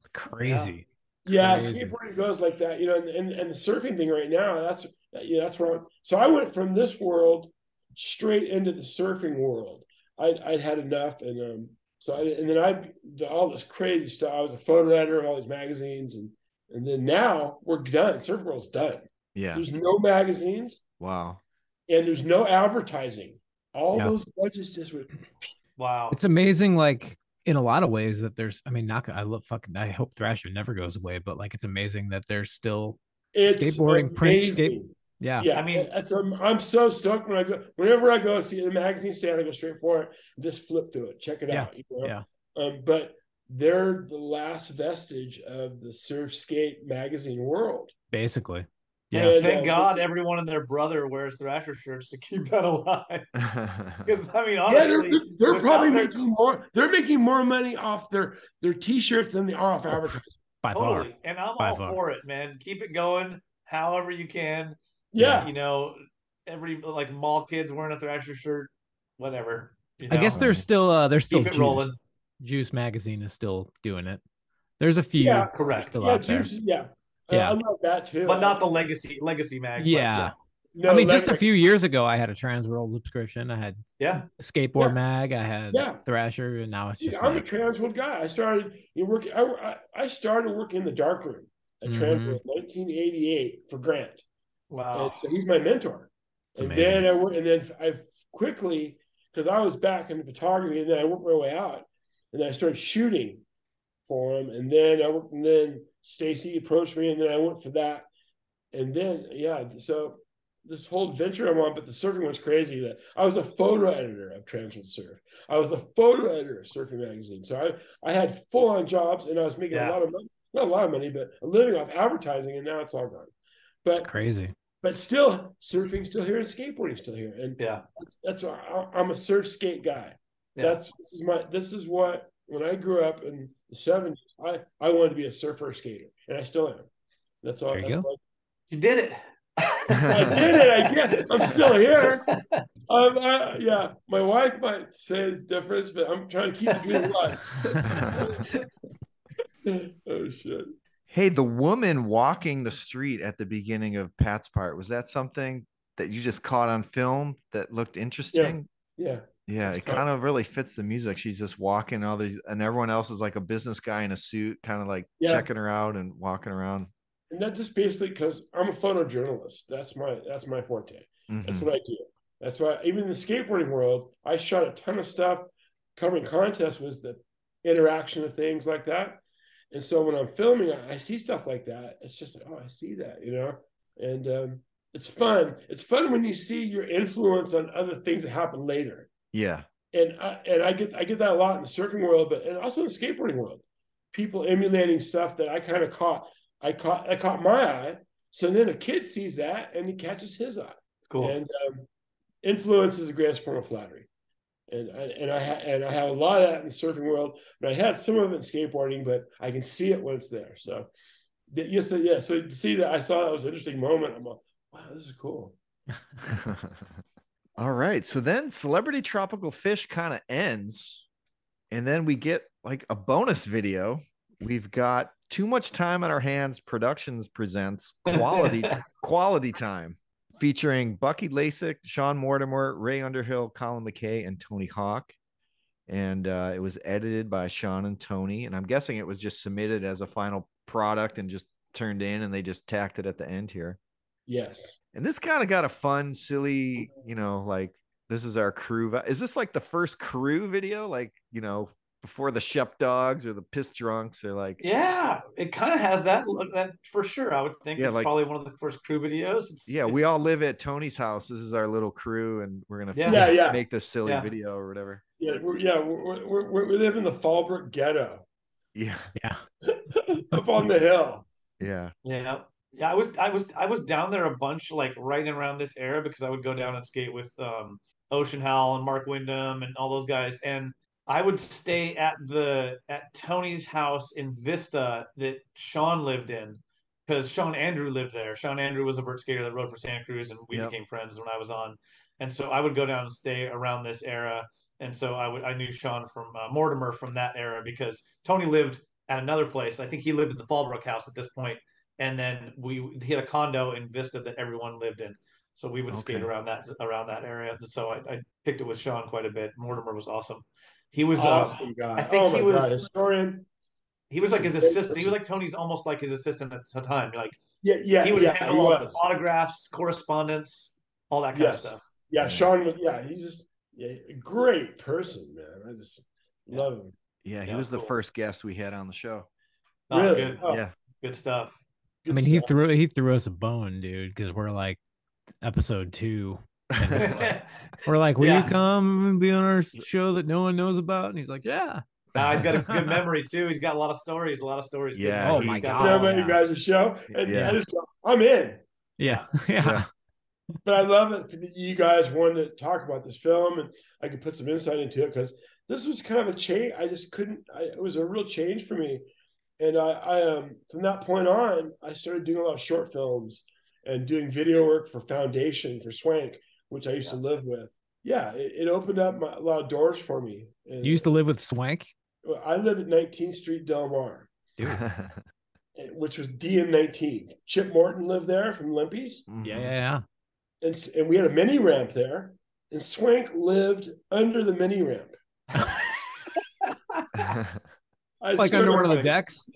It's crazy. Yeah, Crazy. skateboarding goes like that, you know, and, and, and the surfing thing right now, that's yeah, that's where I'm, so I went from this world straight into the surfing world. I'd, I'd had enough, and um, so I and then I did all this crazy stuff. I was a photo editor of all these magazines, and and then now we're done. Surf World's done. Yeah. There's no magazines, Wow. and there's no advertising. All Yeah. those budgets just went. wow. It's amazing, like in a lot of ways that there's. I mean, not. I love fucking. I hope Thrasher never goes away, but like it's amazing that there's still. It's Skateboarding, print, skate- Yeah. Yeah, I mean- that's I'm, I'm so stoked when I go. Whenever I go see the magazine stand, I go straight for it. and Just flip through it, check it Yeah, out. You know? yeah. Um, but they're the last vestige of the surf skate magazine world. Basically. Yeah, And, thank uh, God everyone and their brother wears Thrasher shirts to keep that alive. <laughs> Because I mean, Yeah, they're, honestly, they're without probably their- making more. They're making more money off their their t-shirts than they are off advertising. By far. totally. And I'm By all far. for it, man. Keep it going, however you can. Yeah, you know, every like mall kids wearing a Thrasher shirt, whatever. you I guess know? there's still. uh There's still keep it rolling. Juice. Juice magazine is still doing it. There's a few. Yeah, Correct, Still yeah, out there. juice, yeah, Yeah. I, I love that too. but not the legacy legacy mag. Yeah. No, I mean, just a few years ago, I had a Transworld subscription. I had yeah. skateboard Yeah. mag. I had Yeah. Thrasher, and now it's See, just I'm like, a Transworld guy. I started you work. I, I I started working in the dark room at Mhm. Transworld, 1988 for Grant, Wow. and so he's my mentor. It's and amazing. then I work, and then I quickly because I was back in photography, and then I worked my way out, and then I started shooting for him, and then I worked, and then Stacy approached me, and then I went for that, and then yeah, so this whole adventure I'm on, but the surfing was crazy. That I was a photo editor of Transworld Surf. I was a photo editor of Surfing Magazine. So I I had full on jobs, and I was making Yeah. a lot of money, not a lot of money, but a living off advertising, and now it's all gone. it's But crazy. but still, surfing's still here and skateboarding's still here, and Yeah. that's, that's why I, I'm a surf skate guy. Yeah. That's this is my this is what when I grew up in the '70s, I I wanted to be a surfer skater, and I still am. That's all. There you that's go. all- You did it. <laughs> I did it. I guess I'm still here. Um, I, yeah, my wife might say the difference, but I'm trying to keep the dream alive. <laughs> oh shit! hey, the woman walking the street at the beginning of Pat's part, was that something that you just caught on film that looked interesting? Yeah, Yeah, it kind of really fits the music. She's just walking all these, and everyone else is like a business guy in a suit, kind of like Yeah. checking her out and walking around. and that's just basically because I'm a photojournalist. That's my that's my forte. That's Mhm. what I do. That's why even in the skateboarding world, I shot a ton of stuff covering contests was the interaction of things like that. And so when I'm filming, I, I see stuff like that. It's just like, oh, I see that, you know? And um, it's fun. It's fun when you see your influence on other things that happen later. Yeah. And I, and I get I get that a lot in the surfing world, but and also in the skateboarding world. People emulating stuff that I kind of caught. I caught I caught my eye. So then a kid sees that and he catches his eye. Cool. And um, influence is the greatest form of flattery. And I, and I ha- and I have a lot of that in the surfing world, but I had some of it in skateboarding, but I can see it when it's there. So th- yes, yeah. So to see that, I saw that was an interesting moment. I'm like, wow, this is cool. <laughs> All right. So then Celebraty Tropical Fish kind of ends. And then we get like a bonus video. We've got Too Much Time on Our Hands Productions presents <laughs> Quality Quality Time featuring Bucky Lasek, Sean Mortimer, Ray Underhill, Colin McKay, and Tony Hawk. And uh, it was edited by Sean and Tony. And I'm guessing it was just submitted as a final product and just turned in and they just tacked it at the end here. Yes. And this kind of got a fun, silly, you know, like this is our crew. vi- Is this like the first crew video? Like, you know, before the Shep dogs or the piss drunks. They're like, Yeah, it kind of has that look that for sure. I would think Yeah, it's like- probably one of the first crew videos. It's, yeah, we all live at Tony's house. This is our little crew, and we're gonna Yeah. Yeah, yeah. make this silly Yeah. video or whatever. Yeah, we're, yeah, we're, we're, we're, we live in the Fallbrook ghetto Yeah, Yeah. <laughs> up on the hill. yeah, Yeah. Yeah, I was I was I was down there a bunch like right around this era because I would go down and skate with um Ocean Howell and Mark Wyndham and all those guys and I would stay at the at Tony's house in Vista that Sean lived in because Sean Andrew lived there. Sean Andrew was a vert skater that rode for Santa Cruz and we Yep. became friends when I was on. And so I would go down and stay around this era. And so I would I knew Sean from uh, Mortimer from that era because Tony lived at another place. I think he lived at the Fallbrook house at this point and then we he had a condo in Vista that everyone lived in. So we would skate around that around that area. So I, I picked it with Sean quite a bit. Mortimer was awesome. He was uh, Awesome guy. I think oh he was- god, historian. he was like his He's a great assistant. He was like Tony's almost like his assistant at the time. Like Yeah, yeah, he would yeah. He handle all the autographs, correspondence, all that kind Yes. of stuff. Yeah, Yeah. Sean. was- Yeah, he's just yeah, a great person, man. I just Yeah. love him. yeah. He Yeah, was the first guest we had on the show. Oh, really? good, Oh, Yeah, good stuff. I good mean, he threw he threw us a bone, dude, because we're like episode two. And we're like, <laughs> will Yeah. you come and be on our show that no one knows about? And he's like, yeah. Nah, he's got a good <laughs> memory too. He's got a lot of stories. A lot of stories. Yeah. Oh my God. You know about yeah. you guys' a show, and Yeah. I just, I'm in. Yeah. <laughs> Yeah. Yeah. But I love it that you guys wanted to talk about this film, and I could put some insight into it because this was kind of a change. I just couldn't. I, it was a real change for me, and I, I um from that point on, I started doing a lot of short films and doing video work for Foundation for Swank, which I used to live with. Yeah, it, it opened up my, a lot of doors for me. And You used to live with Swank? I live at 19th Street Del Mar, yeah, <laughs> eh, which was DM 19. Chip Morton lived there from Limpies. Yeah, yeah, yeah. and, and we had a mini ramp there, and Swank lived under the mini ramp. <laughs> <laughs> I Like under to one of the decks.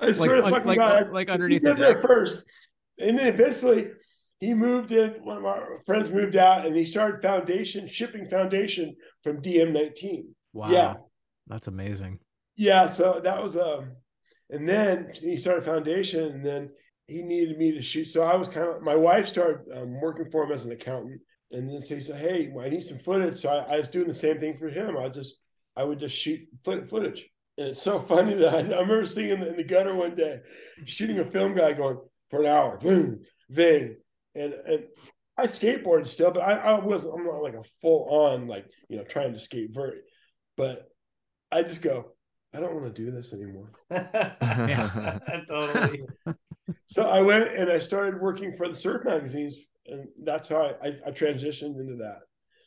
I swear to like- fucking like- God, like he underneath the lived there first, and then eventually he moved in. One of our friends moved out, and he started Foundation shipping Foundation from DM nineteen. Wow. Yeah. That's amazing. Yeah, so that was um, and then he started Foundation, and then he needed me to shoot. So I was kind of my wife started um, working for him as an accountant, and then so he said, "Hey, I need some footage." So I, I was doing the same thing for him. I just I would just shoot footage, and it's so funny that I, I remember seeing him in the gutter one day, shooting a film guy going for an hour, boom, ving, and and I skateboarded still, but I, I wasn't. I'm not like a full on like you know trying to skate vert, but I just go. I don't want to do this anymore. <laughs> <laughs> totally. So I went and I started working for the surf magazines, and that's how I, I, I transitioned into that.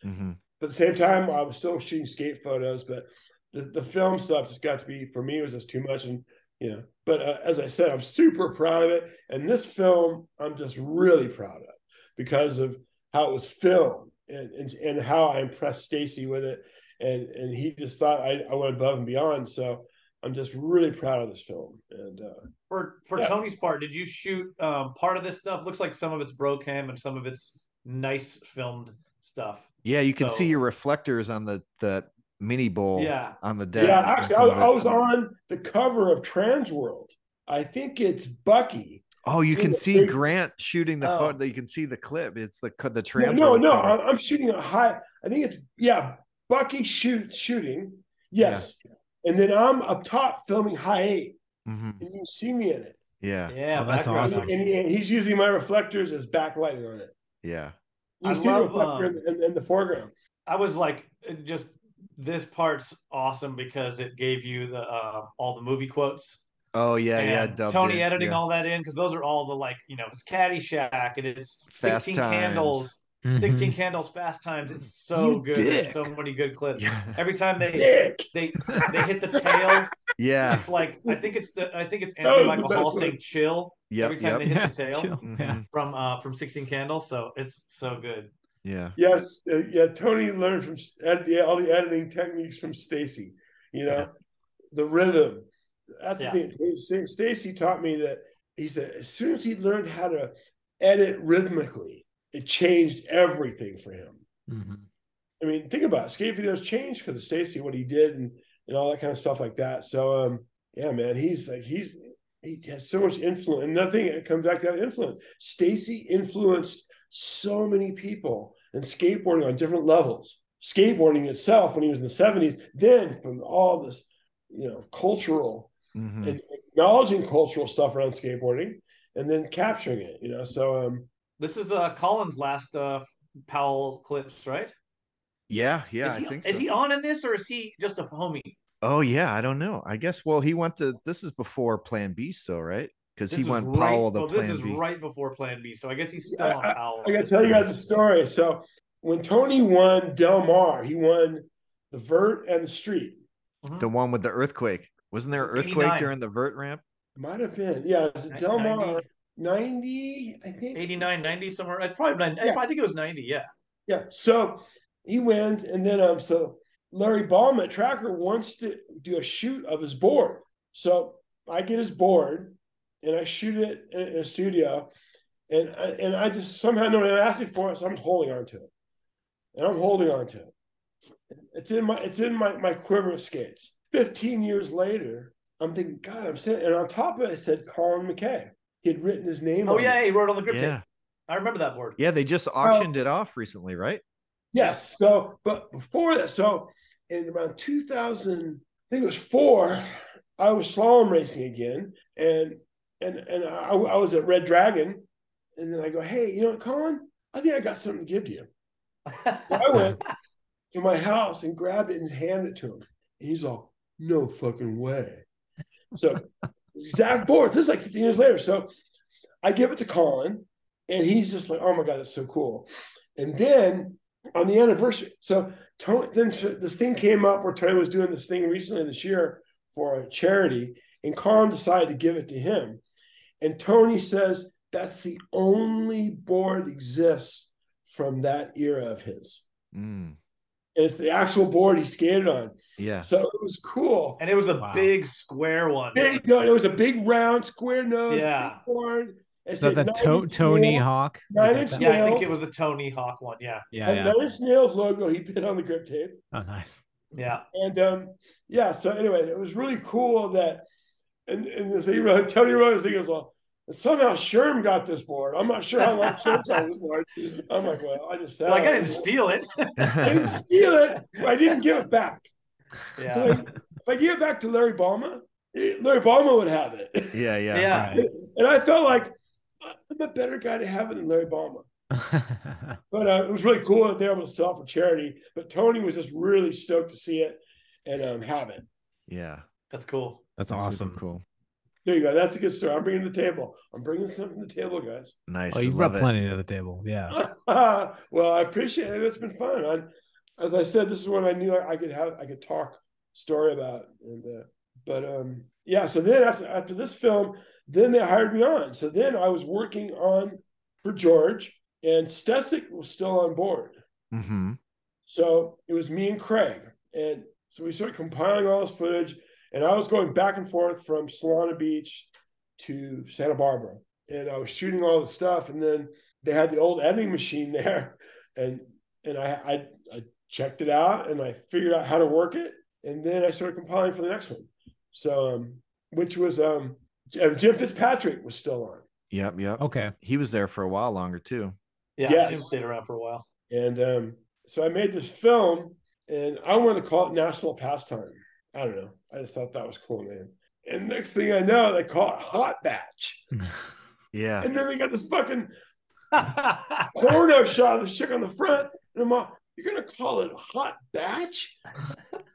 Mhm. But at the same time, I was still shooting skate photos, but the, the film stuff just got to be for me it was just too much, and you know. But uh, as I said, I'm super proud of it, and this film I'm just really proud of because of how it was filmed and and, and how I impressed Stacy with it, and and he just thought I, I went above and beyond. So I'm just really proud of this film, and uh, For for Yeah. Tony's part, did you shoot um, part of this stuff? Looks like some of it's Brocam and some of it's nice filmed stuff. Yeah, you can see your reflectors on the the mini bowl Yeah. on the deck. Yeah, actually, I, I was on the cover of Transworld. I think it's Bucky. Oh, you can see big- Grant shooting the Oh. photo. You can see the clip. It's the the No, trans. no, no, I- I'm shooting a high. I think it's yeah, Bucky shoots shooting. Yes, and then I'm up top filming high eight, hmm and you can see me in it. Yeah, Yeah, Oh, that's awesome. And, and he's using my reflectors as backlighting on it. yeah. You I see love, the reflector um, in, in, in the foreground. I was like, just this part's awesome because it gave you the uh, all the movie quotes. Oh yeah, yeah. and dubbed Tony in, editing yeah. all that in because those are all the like you know it's Caddyshack and it's Fast 16 Times. candles, Mhm. 16 candles, Fast Times. It's so You good. There's so many good clips. Yeah, Every time they Nick, they they hit the tail, yeah. it's like I think it's the I think it's That Anthony Michael Hall one. saying "chill" every time yep. they hit Yeah, the <laughs> tail chill. Yeah. From uh from 16 Candles. So it's so good. Yeah, yes, uh, yeah. Tony learned from ed- yeah, all the editing techniques from Stacy. You know, the rhythm. That's Yeah. the thing. Stacy taught me that he said as soon as he learned how to edit rhythmically, it changed everything for him. Mhm. I mean, think about it. Skate videos changed because of Stacy, what he did, and and all that kind of stuff like that. So um, yeah, man, he's like he's he has so much influence, and nothing comes back to that influence. Stacy influenced so many people and skateboarding on different levels. Skateboarding itself when he was in the 70s, then from all this, you know, cultural Mhm. and acknowledging cultural stuff around skateboarding and then capturing it, you know. So um This is uh Colin's last uh Powell clips, right? Yeah, yeah, is I he, think Is he on in this or is he just a homie? Oh yeah, I don't know. I guess well, he went to this is before Plan B still, right? Because he This is went right, Powell to well, Plan this is B. right before Plan B, so I guess he's still I- on Powell. I gotta tell you guys a story. So when Tony won Del Mar, he won the vert and the street. The one with the earthquake. Wasn't there an earthquake 89. during the vert ramp? Might have been. Yeah, it was it Del Mar 90, 90, I think. 89, 90 somewhere. uh, Probably 90, Yeah. I think it was 90, yeah. Yeah. So he wins, and then um, so Larry Balma at Tracker wants to do a shoot of his board. So I get his board and I shoot it in, in a studio, and I, and I just somehow no one asked me for it, so I'm holding on to it, and I'm holding on to it. It's in my it's in my my quiver of skates. Fifteen years later, I'm thinking, God, I'm sitting, and on top of it, it said Colin McKay. He had written his name. Oh on yeah, it. he wrote on the grip tape. Yeah. I remember that board. Yeah, they just auctioned it off recently, right? Yes. So, but before that, so in around 2000, I think it was four, I was slalom racing again, and and and I, I was at Red Dragon, and then I go, hey, you know what, Colin? I think I got something to give to you. So I went <laughs> to my house and grabbed it and handed it to him, and he's all, no fucking way. So Zach board. This is like 15 years later. So I give it to Colin, and he's just like, "Oh my god, that's so cool." And then on the anniversary, so Tony, then this thing came up where Tony was doing this thing recently this year for a charity, and Colin decided to give it to him. And Tony says that's the only board exists from that era of his. Mm, And it's the actual board he skated on. yeah. So it was cool. and it was a Wow. big square one. Big, no, it was a big round square nose, Yeah. big board. It So said the to- Tony nail- Hawk. Nine inch that? Yeah, I think it was the Tony Hawk one. Yeah. Yeah, had yeah. Nine Inch Nails logo he put on the grip tape. Oh, nice. Yeah. And um, yeah, so anyway, it was really cool that and, and this, he wrote, Tony wrote this, he goes, Well, and somehow Sherm got this board. I'm not sure how long Sherm's on this board. I'm like, well, I just said Like <laughs> I didn't steal it. I didn't steal it. I didn't give it back. yeah. Like, if I give it back to Larry Balma, eh, Larry Balma would have it. yeah, yeah. Yeah. Right. And I felt like I'm a better guy to have it than Larry Balma. <laughs> But uh, it was really cool that they were able to sell for charity. But Tony was just really stoked to see it and um, have it. Yeah. That's cool. That's That's awesome. Cool. There you go. That's a good story. I'm bringing to the table. I'm bringing something to the table, guys. Nice. Oh, you brought it. plenty to the table. Yeah. <laughs> well, I appreciate it. It's been fun. I, as I said, this is what I knew I, I could have. I could talk story about. And uh, but um, yeah. So then after after this film, then they hired me on. So then I was working on for George, and Stecyk was still on board. hmm So it was me and Craig. And so we started compiling all this footage. And I was going back and forth from Solana Beach to Santa Barbara. And I was shooting all the stuff. And then they had the old editing machine <laughs> there. And and I, I I checked it out and I figured out how to work it. And then I started compiling for the next one. So um, which was um Jim Fitzpatrick was still on. Yep. Yep. Okay. He was there for a while longer too. Yeah. Yes. Jim stayed around for a while. And um, so I made this film, and I wanted to call it National Pastime. I don't know. I just thought that was cool name. And next thing I know, they call it Hot Batch. <laughs> Yeah. And then they got this fucking <laughs> porno shot of the chick on the front. And I'm like, you're gonna call it Hot Batch?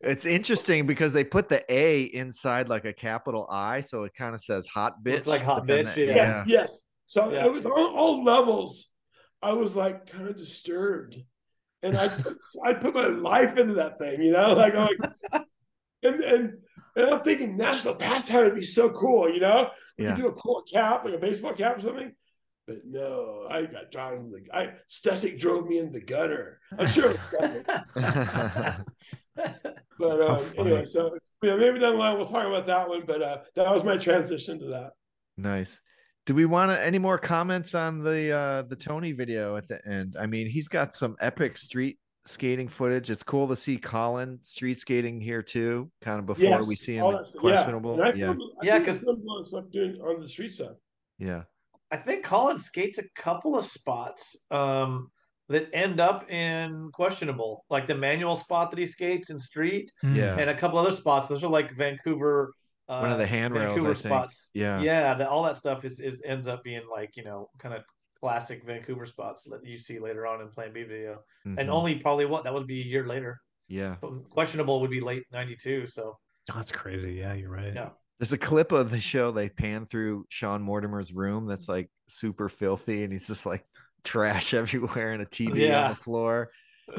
It's interesting because they put the A inside like a capital I, so it kind of says hot bitch. Looks like hot but bitch, the- yeah. Yes, yes. So Yeah. it was on all levels. I was like kind of disturbed, and I put, I put my life into that thing, you know, like, I'm like <laughs> and and and I'm thinking national pastime would be so cool, you know, we Yeah. could do a cool cap, like a baseball cap or something. But no, I got drawn the. I Stecyk drove me in the gutter. I'm sure it was Stecyk. <laughs> <laughs> But um, anyway, so yeah, maybe down the line we'll talk about that one. But uh, that was my transition to that. Nice. Do we want any more comments on the uh the Tony video at the end? I mean, he's got some epic street skating footage. It's cool to see Colin street skating here too, kind of before we see him that stuff. questionable. Yeah, Yeah, And I Yeah, yeah, 'cause- because stuff doing on the street side. yeah. I think Colin skates a couple of spots um, that end up in questionable, like the manual spot that he skates in street, Mm. Yeah. and a couple other spots. Those are like Vancouver. Uh, One of the handrails, I Vancouver think. spots. Yeah. yeah. That all that stuff is is ends up being like you know kind of classic Vancouver spots that you see later on in Plan B video, and Mhm. only probably what that would be a year later. yeah. So questionable would be late '92. So Oh, that's crazy. Yeah, you're right. Yeah. There's a clip of the show they pan through Sean Mortimer's room that's like super filthy and he's just like trash <laughs> everywhere and a TV on the floor.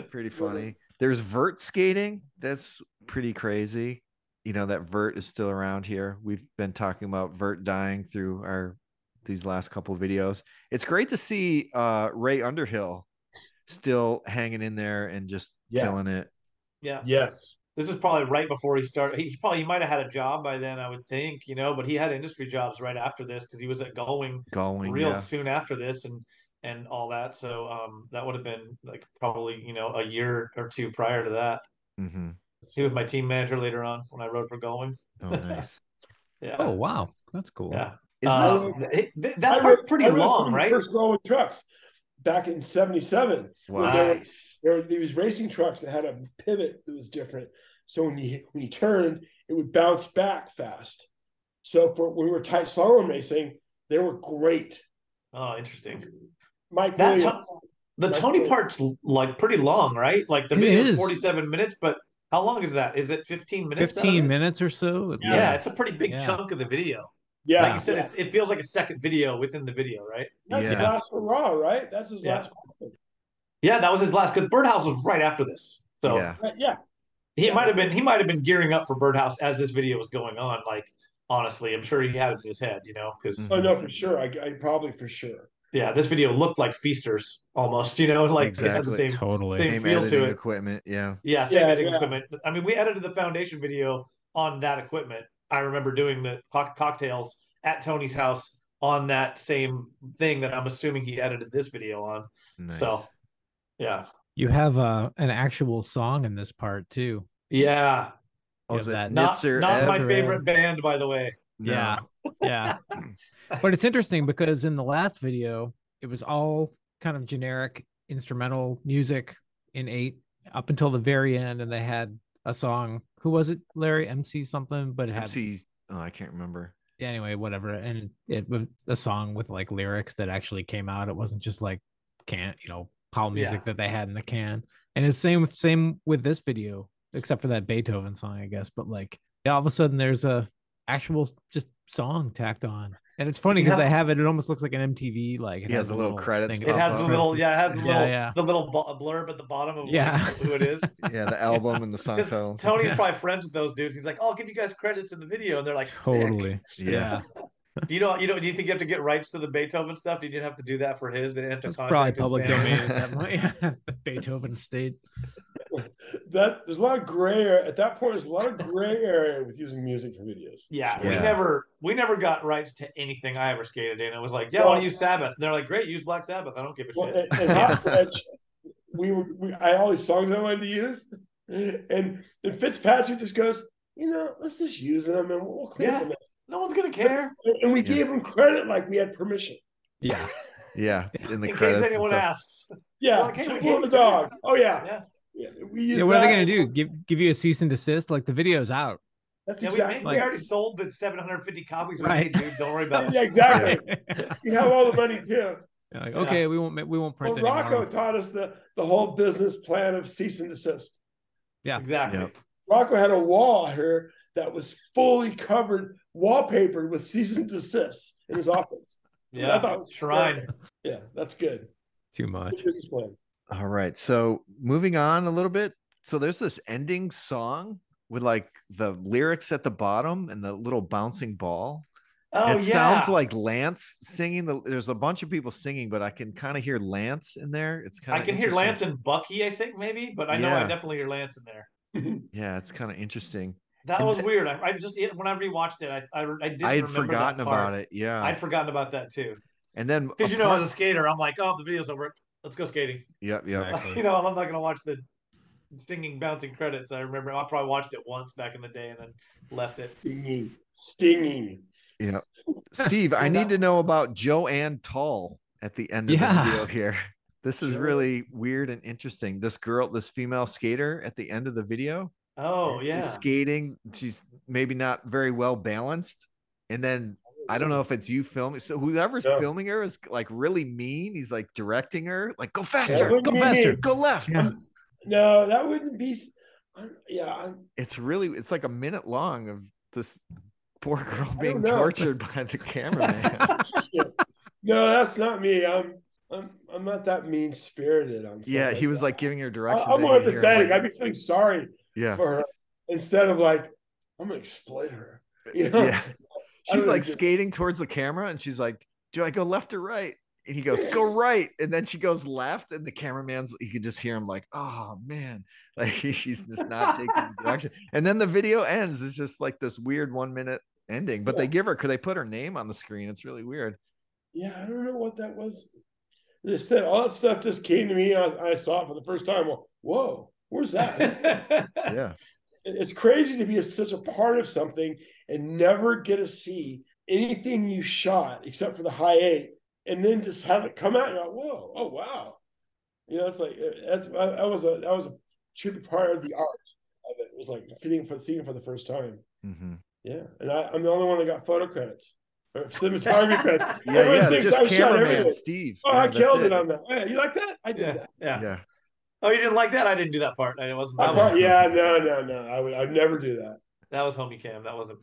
Pretty <laughs> funny. There's vert skating. That's pretty crazy. You know, that vert is still around here. We've been talking about vert dying through our these last couple of videos. It's great to see uh Ray Underhill still hanging in there and just Yeah. killing it. yeah, Yes. this is probably right before he started. He probably he might have had a job by then, I would think, you know, but he had industry jobs right after this because he was at Going Going. real yeah. soon after this and and all that. So um that would have been like probably you know a year or two prior to that. Mm-hmm. He was my team manager later on when I rode for Going. Oh, nice. <laughs> Yeah. Oh wow, that's cool. yeah. Is Uh, this it- th- I that rode- pretty I long, right? First going trucks back in '77. wow? there were- There were these racing trucks that had a pivot that was different. So when you when you turned, it would bounce back fast. So for when we were tight slalom racing, they were great. Oh, interesting. Mike That Williams, to- the That's Tony cool. part's like pretty long, right? Like the It video is is. 47 minutes, but how long is that? Is it 15 minutes? 15 minutes or so. at Yeah, it's a pretty big Yeah. chunk of the video. Yeah, Like you said, yeah. it's, it feels like a second video within the video, right? that's his Yeah. last hurrah, right? That's his Yeah. last. Yeah, that was his last because Birdhouse was right after this. So yeah. Right, yeah, he might have been he might have been gearing up for Birdhouse as this video was going on. Like honestly, I'm sure he had it in his head, you know, because Mhm. oh no, for sure. I, I probably for sure. yeah, this video looked like Feasters almost, you know, <laughs> like it had the Exactly. same Totally. Same Same feel to editing it. equipment. Yeah. Yeah, same Yeah, editing yeah. equipment. I mean, we edited the foundation video on that equipment. I remember doing the cock- cocktails at Tony's house on that same thing that I'm assuming he edited this video on. Nice. So, yeah, You have uh, an actual song in this part too. yeah. oh, is that- Not, Nitzer not my favorite band, by the way. No. Yeah. Yeah. <laughs> but it's interesting because in the last video, it was all kind of generic instrumental music in eight up until the very end, and they had a song. Who was it, Larry? MC something, but it had MC. Oh, I can't remember. yeah, anyway, whatever. And it was a song with like lyrics that actually came out. It wasn't just like can't, you know pop music Yeah. that they had in the can. And it's same same with this video, except for that Beethoven song, I guess. But like, yeah, all of a sudden there's a actual just song tacked on, and it's funny because Yeah. they have it. It almost looks like an MTV like it Yeah, has the a little credits It has up. the little, yeah, it has the <laughs> Yeah, little, yeah. the little bu- blurb at the bottom of like, Yeah. who it is. <laughs> Yeah, the album and the song <laughs> title. Tony's Yeah. probably friends with those dudes. He's like, "Oh, I'll give you guys credits in the video," and they're like, "Sick." Totally. Yeah. Do you know? You know? Do you think you have to get rights to the Beethoven stuff? Did you have to do that for his? They didn't have to contact probably public domain at that point. Yeah, the Beethoven state. That there's a lot of gray area at that point. There's a lot of gray area with using music for videos. Yeah, we never we never got rights to anything I ever skated in. It was like, yeah, I want to use Sabbath. And they're like, great, use Black Sabbath. I don't give a Well, shit. and, and Hot Fudge, we were we, I had all these songs I wanted to use, and and Fitzpatrick just goes, you know, let's just use them and we'll clean Yeah. them. up." No one's gonna care. And, and we Yeah. gave him credit like we had permission. Yeah. Yeah. In the in credits. case anyone asks. Yeah, Like, hey, we gave on the dog. Oh yeah, Yeah. Yeah. Yeah, what are they gonna do? Give give you a cease and desist? Like the video's out. That's Yeah, we, exactly. made, Like- we already sold the 750 copies. We Right. made, dude. Don't worry about <laughs> it. yeah, exactly. You have all the money too. You're like, okay, we won't ma- we won't print Well, anymore. Rocco taught us the the whole business plan of cease and desist. Yeah. Exactly. Yeah. Rocco had a wall here that was fully covered, wallpapered with cease and desist in his office. <laughs> Yeah. I thought it was Shrine. hysterical. Yeah, that's good. Too much. Good business plan. All right. So moving on a little bit. So there's this ending song with like the lyrics at the bottom and the little bouncing ball. Oh, it yeah. sounds like Lance singing. The, there's a bunch of people singing, but I can kind of hear Lance in there. It's kind of I can hear Lance and Bucky, I think, maybe, but I know I definitely hear Lance in there. <laughs> Yeah, it's kind of interesting. That And was th- weird. I, I just when I rewatched it, I I, I didn't I had forgotten about it. Yeah. I'd forgotten about that too. and then Because you know, as a skater, I'm like, oh, the video's over. Let's go skating. Yep, yep. Exactly. <laughs> you know, I'm not gonna watch the singing bouncing credits. I remember I probably watched it once back in the day and then left it. Stinging. Stinging. Yeah. Steve, I <laughs> need that- to know about Joanne Tall at the end of Yeah. the video here. This is Sure. really weird and interesting. This girl, this female skater at the end of the video, Oh yeah. skating. She's maybe not very well balanced. And then I don't know if it's you filming. So whoever's Yeah. filming her is like really mean. He's like directing her, like go faster, Go faster. go left. Yeah. No, that wouldn't be. I'm- yeah, I'm, It's really it's like a minute long of this poor <laughs> girl being tortured by the cameraman. <laughs> no, that's not me. I'm, I'm, I'm not that mean spirited. I'm yeah, sorry. he was like giving her I- directions. More hear him, empathetic. like- I'd be feeling sorry yeah, for her instead of like, I'm gonna exploit her. <laughs> You know? yeah. She's like skating towards the camera, and she's like, "Do I go left or right?" And he goes, "Go <laughs> right." And then she goes left, and the cameraman's you could just hear him like, "Oh man," <laughs> like she's just not taking direction. And then the video ends. It's just like this weird one minute ending. But they give her, could they put her name on the screen? It's really weird. Yeah, I don't know what that was. They said all that stuff just came to me. I, I saw it for the first time. Well, whoa, where's that? <laughs> Yeah, it's crazy to be a, such a part of something and never get to see anything you shot except for the high eight, and then just have it come out. And you're like, whoa, oh wow, you know, it's like uh, that's that that was a that was a trippy part of the art of it. It was like feeling for seeing it for the first time. Mhm. Yeah, and I, I'm the only one that got photo credits or cinematography <laughs> credits. yeah, Everyone yeah. Just I cameraman. Steve. Oh, Yeah, I killed it. on that. Yeah, you like that? I did yeah, that. yeah. Yeah, Oh, you didn't like that? I didn't do that part. I wasn't. I That thought, yeah, no, no, no. I would. I'd never do that. that was homie cam. That wasn't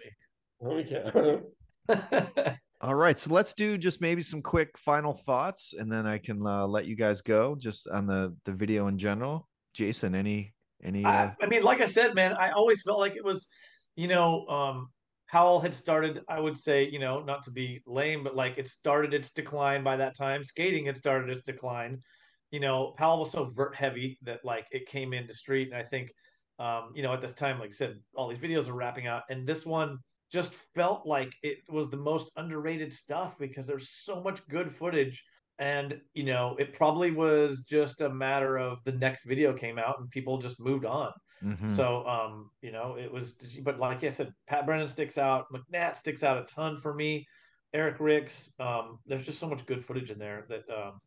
We can't. me. <laughs> All right, so let's do just maybe some quick final thoughts, and then I can uh, let you guys go just on the the video in general. Jason, any any? Uh, I, I mean, like I said, man, I always felt like it was, you know, um, Powell had started, I would say, you know, not to be lame, but like it started its decline by that time. Skating had started its decline. You know, Powell was so vert heavy that like it came into street. And I think, um, you know, at this time, like I said, all these videos are wrapping out. And this one just felt like it was the most underrated stuff because there's so much good footage. And, you know, it probably was just a matter of the next video came out and people just moved on. mhm. So, um, you know, it was, but like I said, Pat Brennand sticks out. McNatt sticks out a ton for me. Eric Ricks. Um, there's just so much good footage in there that um,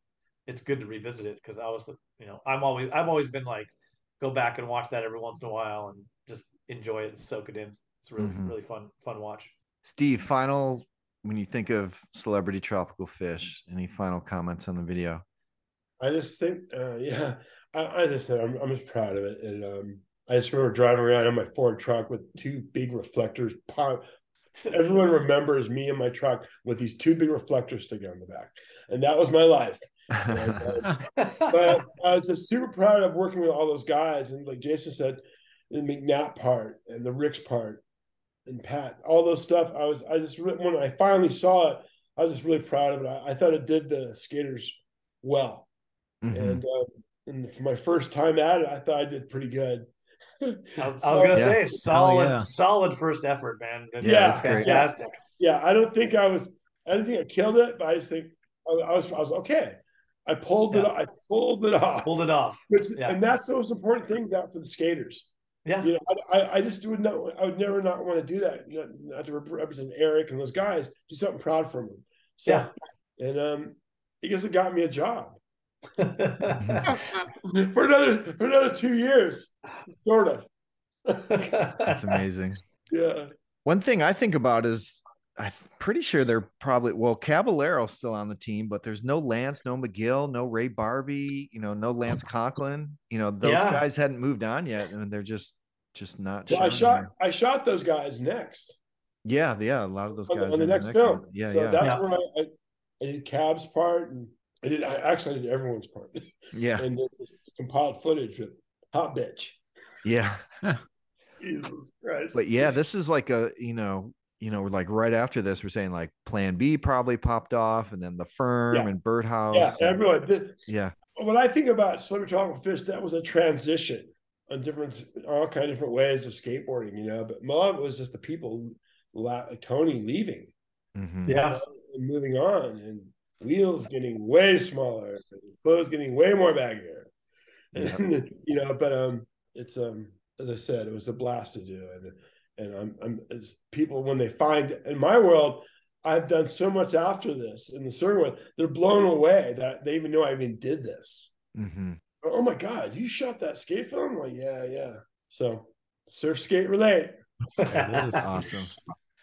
it's good to revisit it because I was, you know, I'm always, I've always been like, go back and watch that every once in a while and just enjoy it and soak it in. It's really, Mhm. really fun, fun watch. Steve, final when you think of celebraty tropical fish, any final comments on the video? I just think, uh, <laughs> yeah, I, I just said I'm, I'm just proud of it, and um, I just remember driving around in my Ford truck with two big reflectors. pop- Everyone remembers me in my truck with these two big reflectors sticking on the back, and that was my life. <laughs> But I was just super proud of working with all those guys, and like Jason said, the McNatt part and the Ricks part, and Pat, all those stuff. I was, I just re- when I finally saw it, I was just really proud of it. I, I thought it did the skaters well. Mhm. and um, and for my first time at it, I thought I did pretty good. <laughs> I was, I was gonna Yeah. say solid, yeah. solid first effort, man. It Yeah, was that's great. fantastic. yeah, I don't think I was. I don't think I killed it, but I just think I, I was. I was okay. I pulled it. Yeah. I pulled it off. Pulled it off. Which, yeah. And that's the most important thing that for the skaters. Yeah. You know, I, I, I just would not. I would never not want to do that. Not, not to represent Eric and those guys. Do something proud for them. So, Yeah. And um, I guess it got me a job <laughs> <laughs> for another for another two years, sort of. That's amazing. <laughs> Yeah. One thing I think about is I'm pretty sure they're probably well, Caballero's still on the team, but there's no Lance, no McGill, no Ray Barbee, you know, no Lance Conklin. You know, those Yeah. guys hadn't moved on yet, and they're just just not. Well, I shot. here. I shot those guys next. Yeah, yeah, a lot of those on the, guys on the are in next film. one. Yeah, so yeah, That's Yeah. when I, I, I did Cab's part, and I did. I actually I did everyone's part, yeah, and then compiled footage with Hot Batch. yeah. <laughs> Jesus Christ! But yeah, this is like a you know, you know, like right after this, we're saying like Plan B probably popped off, and then the firm Yeah. and Birdhouse. yeah, and- everyone. Did, yeah, when I think about Celebraty Tropical Fish, that was a transition on different, all kind of different ways of skateboarding, you know. But a lot was just the people, la- Tony leaving, mhm. yeah. and moving on, and wheels getting way smaller, and clothes getting way more baggier, Yeah. and, <laughs> you know. But um, it's um as I said, it was a blast to do, and and I'm I'm as people when they find in my world, I've done so much after this in the circuit, they're blown away that they even know I even did this. Mm-hmm. Oh my god, you shot that skate film? like, yeah, yeah. So surf skate relate. that <laughs> is. Awesome.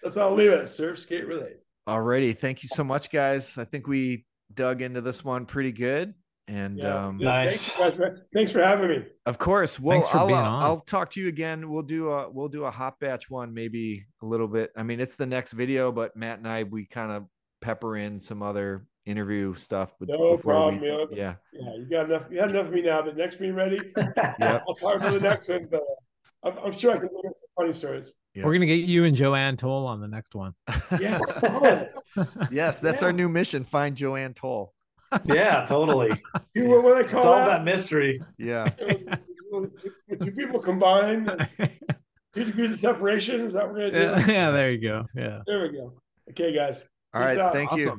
That's how I'll leave it. Surf skate relate. Alrighty. Thank you so much, guys. I think we dug into this one pretty good. And Yeah. um, Nice. Thanks. Thanks for having me. Of course. Well, Thanks for I'll, being uh, on. I'll talk to you again. We'll do a we'll do a hot batch one, maybe a little bit. I mean, it's the next video, but Matt and I we kind of pepper in some other interview stuff. But No problem, we, man. yeah, Yeah, you got enough. You had enough of me now. But next meeting ready? <laughs> Yep. I'll talk about the next one. But uh, I'm, I'm sure I can think of some funny stories. Yeah. We're gonna get you and Joanne Toll on the next one. Yes. <laughs> <laughs> yes, that's our new mission. Find Joanne Toll. Yeah, totally. <laughs> You what, what do they call It's all that? that mystery. Yeah, When <laughs> two people combine, two degrees of separation. Is that what we're gonna do? yeah, <laughs> yeah, there you go. Yeah. There we go. Okay, guys. all Peace right. out. Thank you.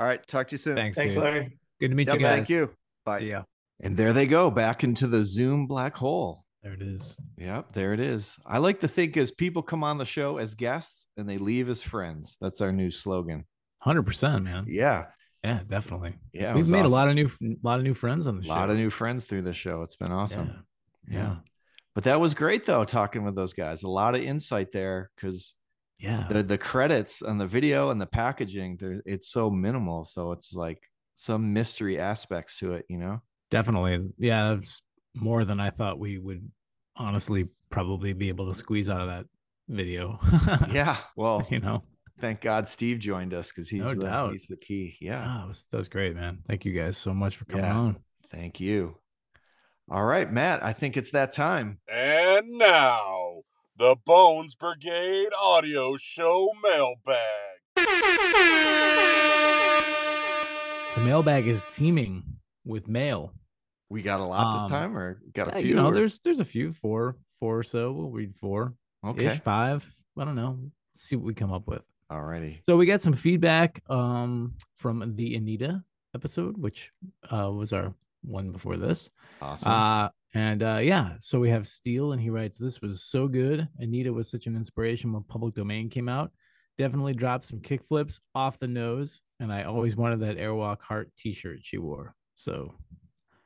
All right, talk to you soon. Thanks, Thanks, dudes. Larry. Good to meet Yep, you guys. thank you. Bye. See ya. And there they go, back into the Zoom black hole. There it is. Yep, there it is. I like to think as people come on the show as guests and they leave as friends. That's our new slogan. Hundred percent, man. Yeah, Yeah, definitely. yeah. We've made awesome. a lot of new, lot of new friends on the show. a lot of new friends through the show. It's been awesome. Yeah. Yeah. But that was great though, talking with those guys. A lot of insight there because Yeah. the the credits on the video and the packaging, it's so minimal. So it's like some mystery aspects to it, you know? Definitely. Yeah. It's more than I thought we would honestly probably be able to squeeze out of that video. <laughs> Yeah. Well, you know, thank God Steve joined us because he's No the doubt. he's the key. Yeah. ah, it was, that was great, man. Thank you guys so much for coming Yeah. on. Thank you. All right, Matt. I think it's that time. And now, the Bones Brigade Audio Show mailbag. The mailbag is teaming with mail. We got a lot this Um, time, or got a Yeah, few? you know, or- there's there's a few, four, four or so. We'll read four okay. ish, five. I don't know. see what we come up with. All righty. So we got some feedback um from the Anita episode, which uh was our one before this. Awesome. Uh and uh yeah, so we have Steele and he writes, This was so good. Anita was such an inspiration when public domain came out. Definitely dropped some kickflips off the nose, and I always wanted that Airwalk Heart t-shirt she wore. So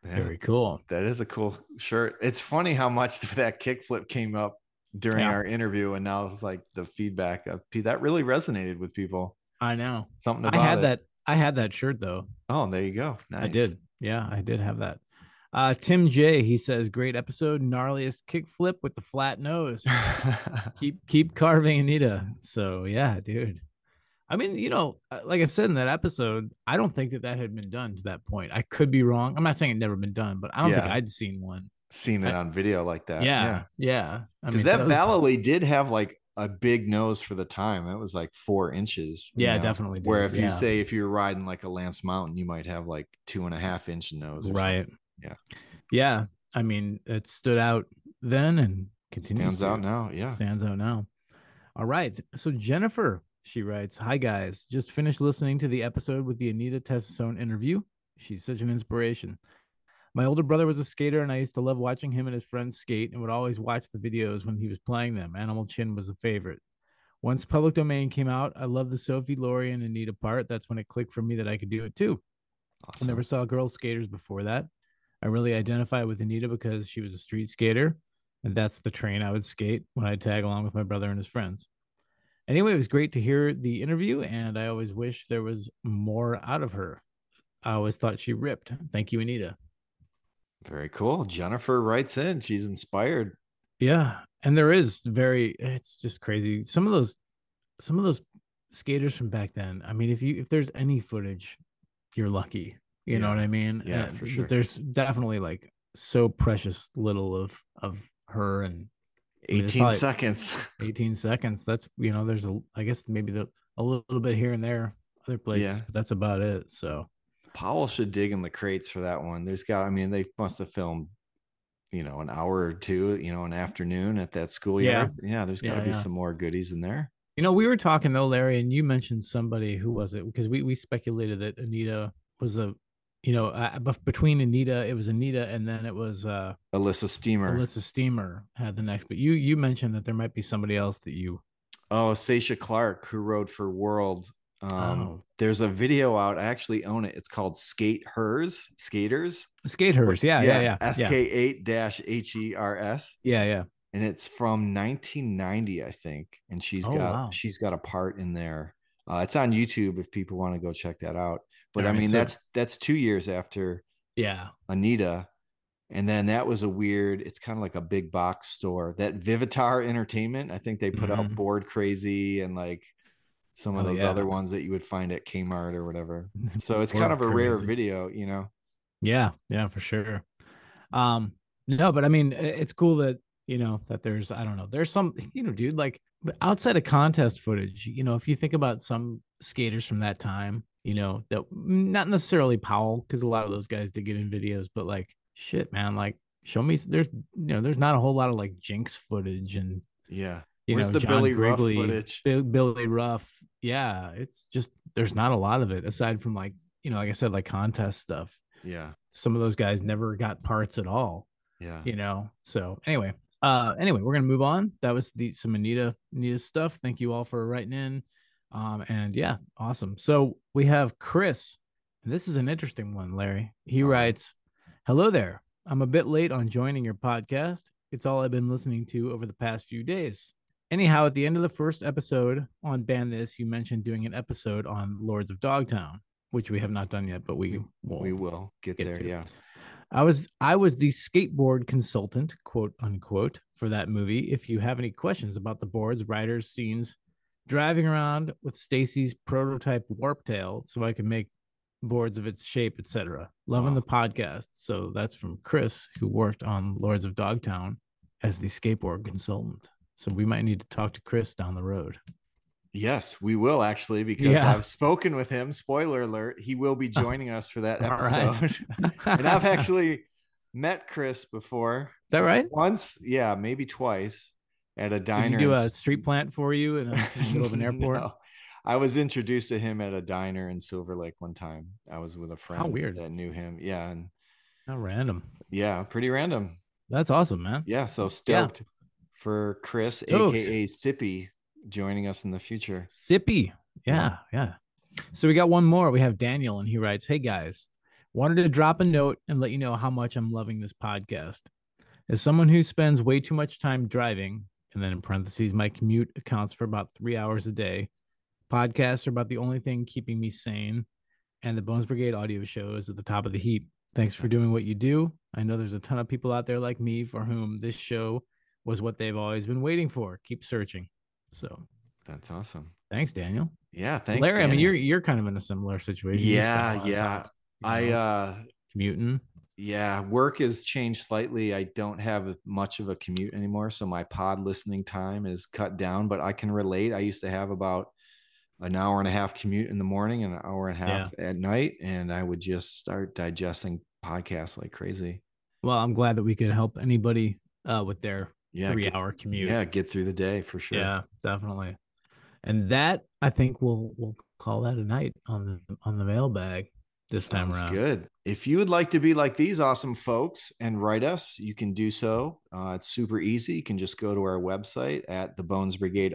Yeah, very cool. that is a cool shirt. It's funny how much <laughs> that kickflip came up during Yeah. our interview, and now it's like the feedback of that really resonated with people. I know. Something I had it. that I had that shirt though. Oh, there you go. Nice. I did. Yeah, I did have that. Uh Tim J, he says, great episode, gnarliest kickflip with the flat nose. <laughs> keep keep carving Anita. So yeah, dude. I mean, you know, uh, like I said in that episode, I don't think that that had been done to that point. I could be wrong. I'm not saying it never been done, but I don't think I'd seen one. Seen it I- on video like that. Yeah, yeah. I Because mean, that Vallely did have like a big nose for the time. It was like four inches. Yeah, know? definitely did, Where if yeah. you say if you're riding like a Lance Mountain, you might have like two and a half inch nose. or right. something. Yeah. Yeah. I mean, it stood out then and continues Stands to. out now. Yeah. Stands out now. All right. So Jennifer, she writes, Hi guys. Just finished listening to the episode with the Anita Tessensohn interview. She's such an inspiration. My older brother was a skater, and I used to love watching him and his friends skate and would always watch the videos when he was playing them. Animal Chin was a favorite. Once Public Domain came out, I loved the Sophie, Lori, and Anita part. That's when it clicked for me that I could do it too. I never saw girl skaters before that. I really identify with Anita because she was a street skater, and that's the train I would skate when I tag along with my brother and his friends. Anyway, it was great to hear the interview, and I always wish there was more out of her. I always thought she ripped. Thank you, Anita. Very cool. Jennifer writes in. She's inspired. Yeah, and there is very. It's just crazy. Some of those, some of those skaters from back then. I mean, if you if there's any footage, you're lucky. You know what I mean? Yeah, And for sure. There's definitely like so precious little of of her and I mean, 18 seconds. <laughs> 18 seconds. That's you know, there's a I guess maybe the a little bit here and there, other places, Yeah. but that's about it. So Powell should dig in the crates for that one. There's got, I mean, they must have filmed, you know, an hour or two, you know, an afternoon at that schoolyard. Yeah. Yeah, there's got to Yeah, be yeah. some more goodies in there. You know, we were talking though, Larry, and you mentioned somebody who was it? Because we we speculated that Anita was a you know, uh, between Anita, it was Anita, and then it was uh Elissa Steamer. Elissa Steamer had the next. But you you mentioned that there might be somebody else that you. Oh, Sasha Clark, who wrote for World. Um, Oh. There's a video out. I actually own it. It's called Skate Hers, Skaters. Skate hers, yeah, yeah, yeah, yeah, SK8 dash H E R S. yeah, yeah. And it's from 1990, I think. And she's Oh, got wow. she's got a part in there. Uh, it's on YouTube if people want to go check that out. But I mean, so- that's that's two years after Yeah. Anita. And then that was a weird, it's kind of like a big box store. That Vivitar Entertainment, I think they put out Mhm. Board Crazy and like some of Oh, those yeah. other ones that you would find at Kmart or whatever. <laughs> So it's kind of a rare video, you know. Yeah, yeah, for sure. Um, no, but I mean, it's cool that you know that there's I don't know, there's some <laughs> you know, dude, like outside of contest footage, you know, if you think about some skaters from that time, you know, that not necessarily Powell, because a lot of those guys did get in videos, but like shit, man, like show me there's you know, there's not a whole lot of like Jinx footage and Yeah. You Where's know the John Billy Ruff Grigley, footage? Bill- Billy Ruff. Yeah, it's just there's not a lot of it aside from like you know, like I said, like contest stuff. Yeah. some of those guys never got parts at all Yeah. you know? So anyway uh anyway we're gonna move on. That was the some anita anita stuff. Thank you all for writing in. Um and yeah awesome. So we have chris. And this is an interesting one larry. He All writes hello there. I'm a bit late on joining your podcast. It's all i've been listening to over the past few days anyhow at the end of the first episode on ban this you mentioned doing an episode on lords of dogtown which we have not done yet but we will We will get, get there. to. Yeah. I was I was the skateboard consultant, quote unquote, for that movie. If you have any questions about the boards, riders, scenes, driving around with Stacy's prototype warp tail, so I can make boards of its shape, etc. Loving Wow. the podcast. So that's from Chris, who worked on Lords of Dogtown as the skateboard consultant. So we might need to talk to Chris down the road. Yes, we will actually, because Yeah. I've spoken with him. Spoiler alert, he will be oh. joining us for that <laughs> right. episode. <laughs> and I've actually met Chris before. Is that right? Once, yeah, maybe twice at a diner. he do a street plant for you in, a, in the middle of an <laughs> airport? No. I was introduced to him at a diner in Silver Lake one time. I was with a friend weird. that knew him. Yeah, and How random. yeah, pretty random. That's awesome, man. Yeah, so stoked for Chris, Stoked. aka Sippy, joining us in the future. Sippy. Yeah, yeah. So we got one more. We have Daniel, and he writes, Hey guys, wanted to drop a note and let you know how much I'm loving this podcast. As someone who spends way too much time driving, and then in parentheses, my commute accounts for about three hours a day, podcasts are about the only thing keeping me sane, and the Bones Brigade audio show is at the top of the heap. Thanks for doing what you do. I know there's a ton of people out there like me for whom this show was what they've always been waiting for. Keep searching. So That's awesome. thanks, Daniel. Yeah, thanks. Larry, I mean, you're you're kind of in a similar situation. You spend a yeah, yeah. you I know, uh commuting. yeah, work has changed slightly. I don't have much of a commute anymore, so my pod listening time is cut down, but I can relate. I used to have about an hour and a half commute in the morning and an hour and a half at night, and I would just start digesting podcasts like crazy. Well, I'm glad that we could help anybody uh, with their Yeah, three get- hour commute. Yeah, get through the day for sure. Yeah, definitely. And that I think we'll we'll call that a night on the on the mailbag this time around. good. If you would like to be like these awesome folks and write us, you can do so. Uh, it's super easy. You can just go to our website at the Bones Brigade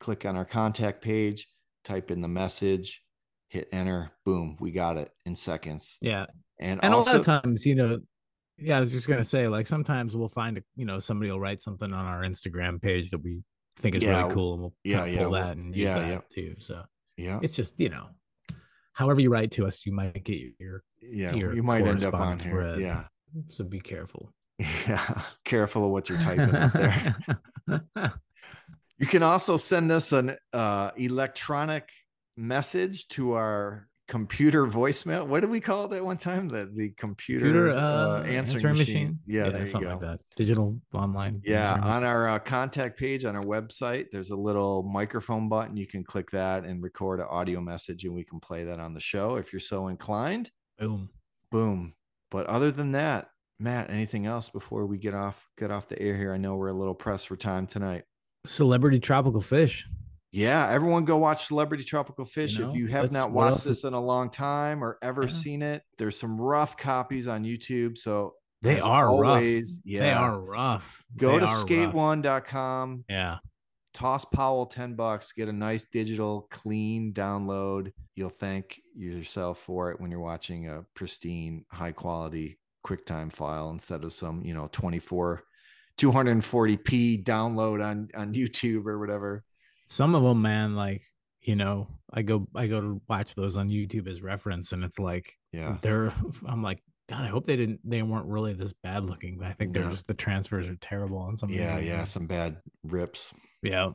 click on our contact page, type in the message, hit enter, boom, we got it in seconds. Yeah, And, and also, a lot of times, you know, yeah, I was just gonna say, like sometimes we'll find a you know somebody will write something on our Instagram page that we think is Yeah, really cool, and we'll yeah, yeah, pull that and use yeah, that too. So yeah, it's just you know, however you write to us, you might get your yeah, your you might end up on here. read. Yeah, so be careful. <laughs> yeah. Careful of what you're typing up there. <laughs> You can also send us an uh, electronic message to our computer voicemail. What did we call it that one time? The the computer, Computer uh, uh, answering, machine. Yeah, there you something go. like that. Digital online. Yeah, on our uh, contact page on our website, there's a little microphone button. You can click that and record an audio message, and we can play that on the show if you're so inclined. Boom. Boom. But other than that, Matt, anything else before we get off get off the air here? I know we're a little pressed for time tonight. Celebraty tropical fish. Yeah, everyone go watch Celebraty Tropical Fish. know, if you have not watched this is- in a long time or ever Yeah. seen it, there's some rough copies on YouTube. So They are always, rough. Yeah, They are rough. go They to skate1.com, Yeah. toss Powell 10 bucks, get a nice digital clean download. You'll thank yourself for it when you're watching a pristine, high quality QuickTime file instead of some, you know, 24 240p download on on YouTube or whatever. Some of them, man, like, you know, I go I go to watch those on YouTube as reference and it's like Yeah. they're <laughs> I'm like, God, I hope they didn't they weren't really this bad looking. I think they're No. just the transfers are terrible on some Yeah, yeah, some bad rips. Yeah.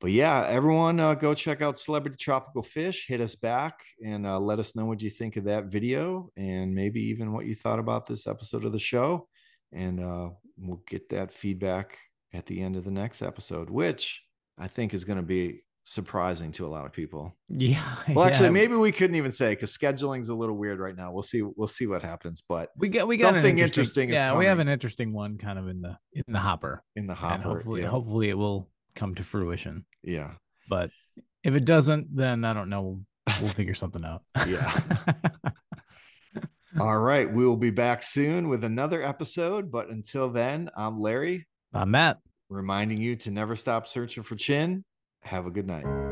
But yeah, everyone uh, go check out Celebraty Tropical Fish. Hit us back and uh, let us know what you think of that video and maybe even what you thought about this episode of the show. And uh, we'll get that feedback at the end of the next episode, which I think is going to be surprising to a lot of people. Yeah. <laughs> Well, actually, yeah. maybe we couldn't even say because scheduling's a little weird right now. We'll see. We'll see what happens. But we got we got something interesting, interesting is yeah, we have an interesting one kind of in the in the hopper. in the and hopper, hopefully yeah, hopefully it will come to fruition. yeah, But if it doesn't, then I don't know. We'll figure <laughs> something out. Yeah. <laughs> All right, we will be back soon with another episode. But until then, I'm Larry, I'm Matt. Reminding you to never stop searching for chin. Have a good night.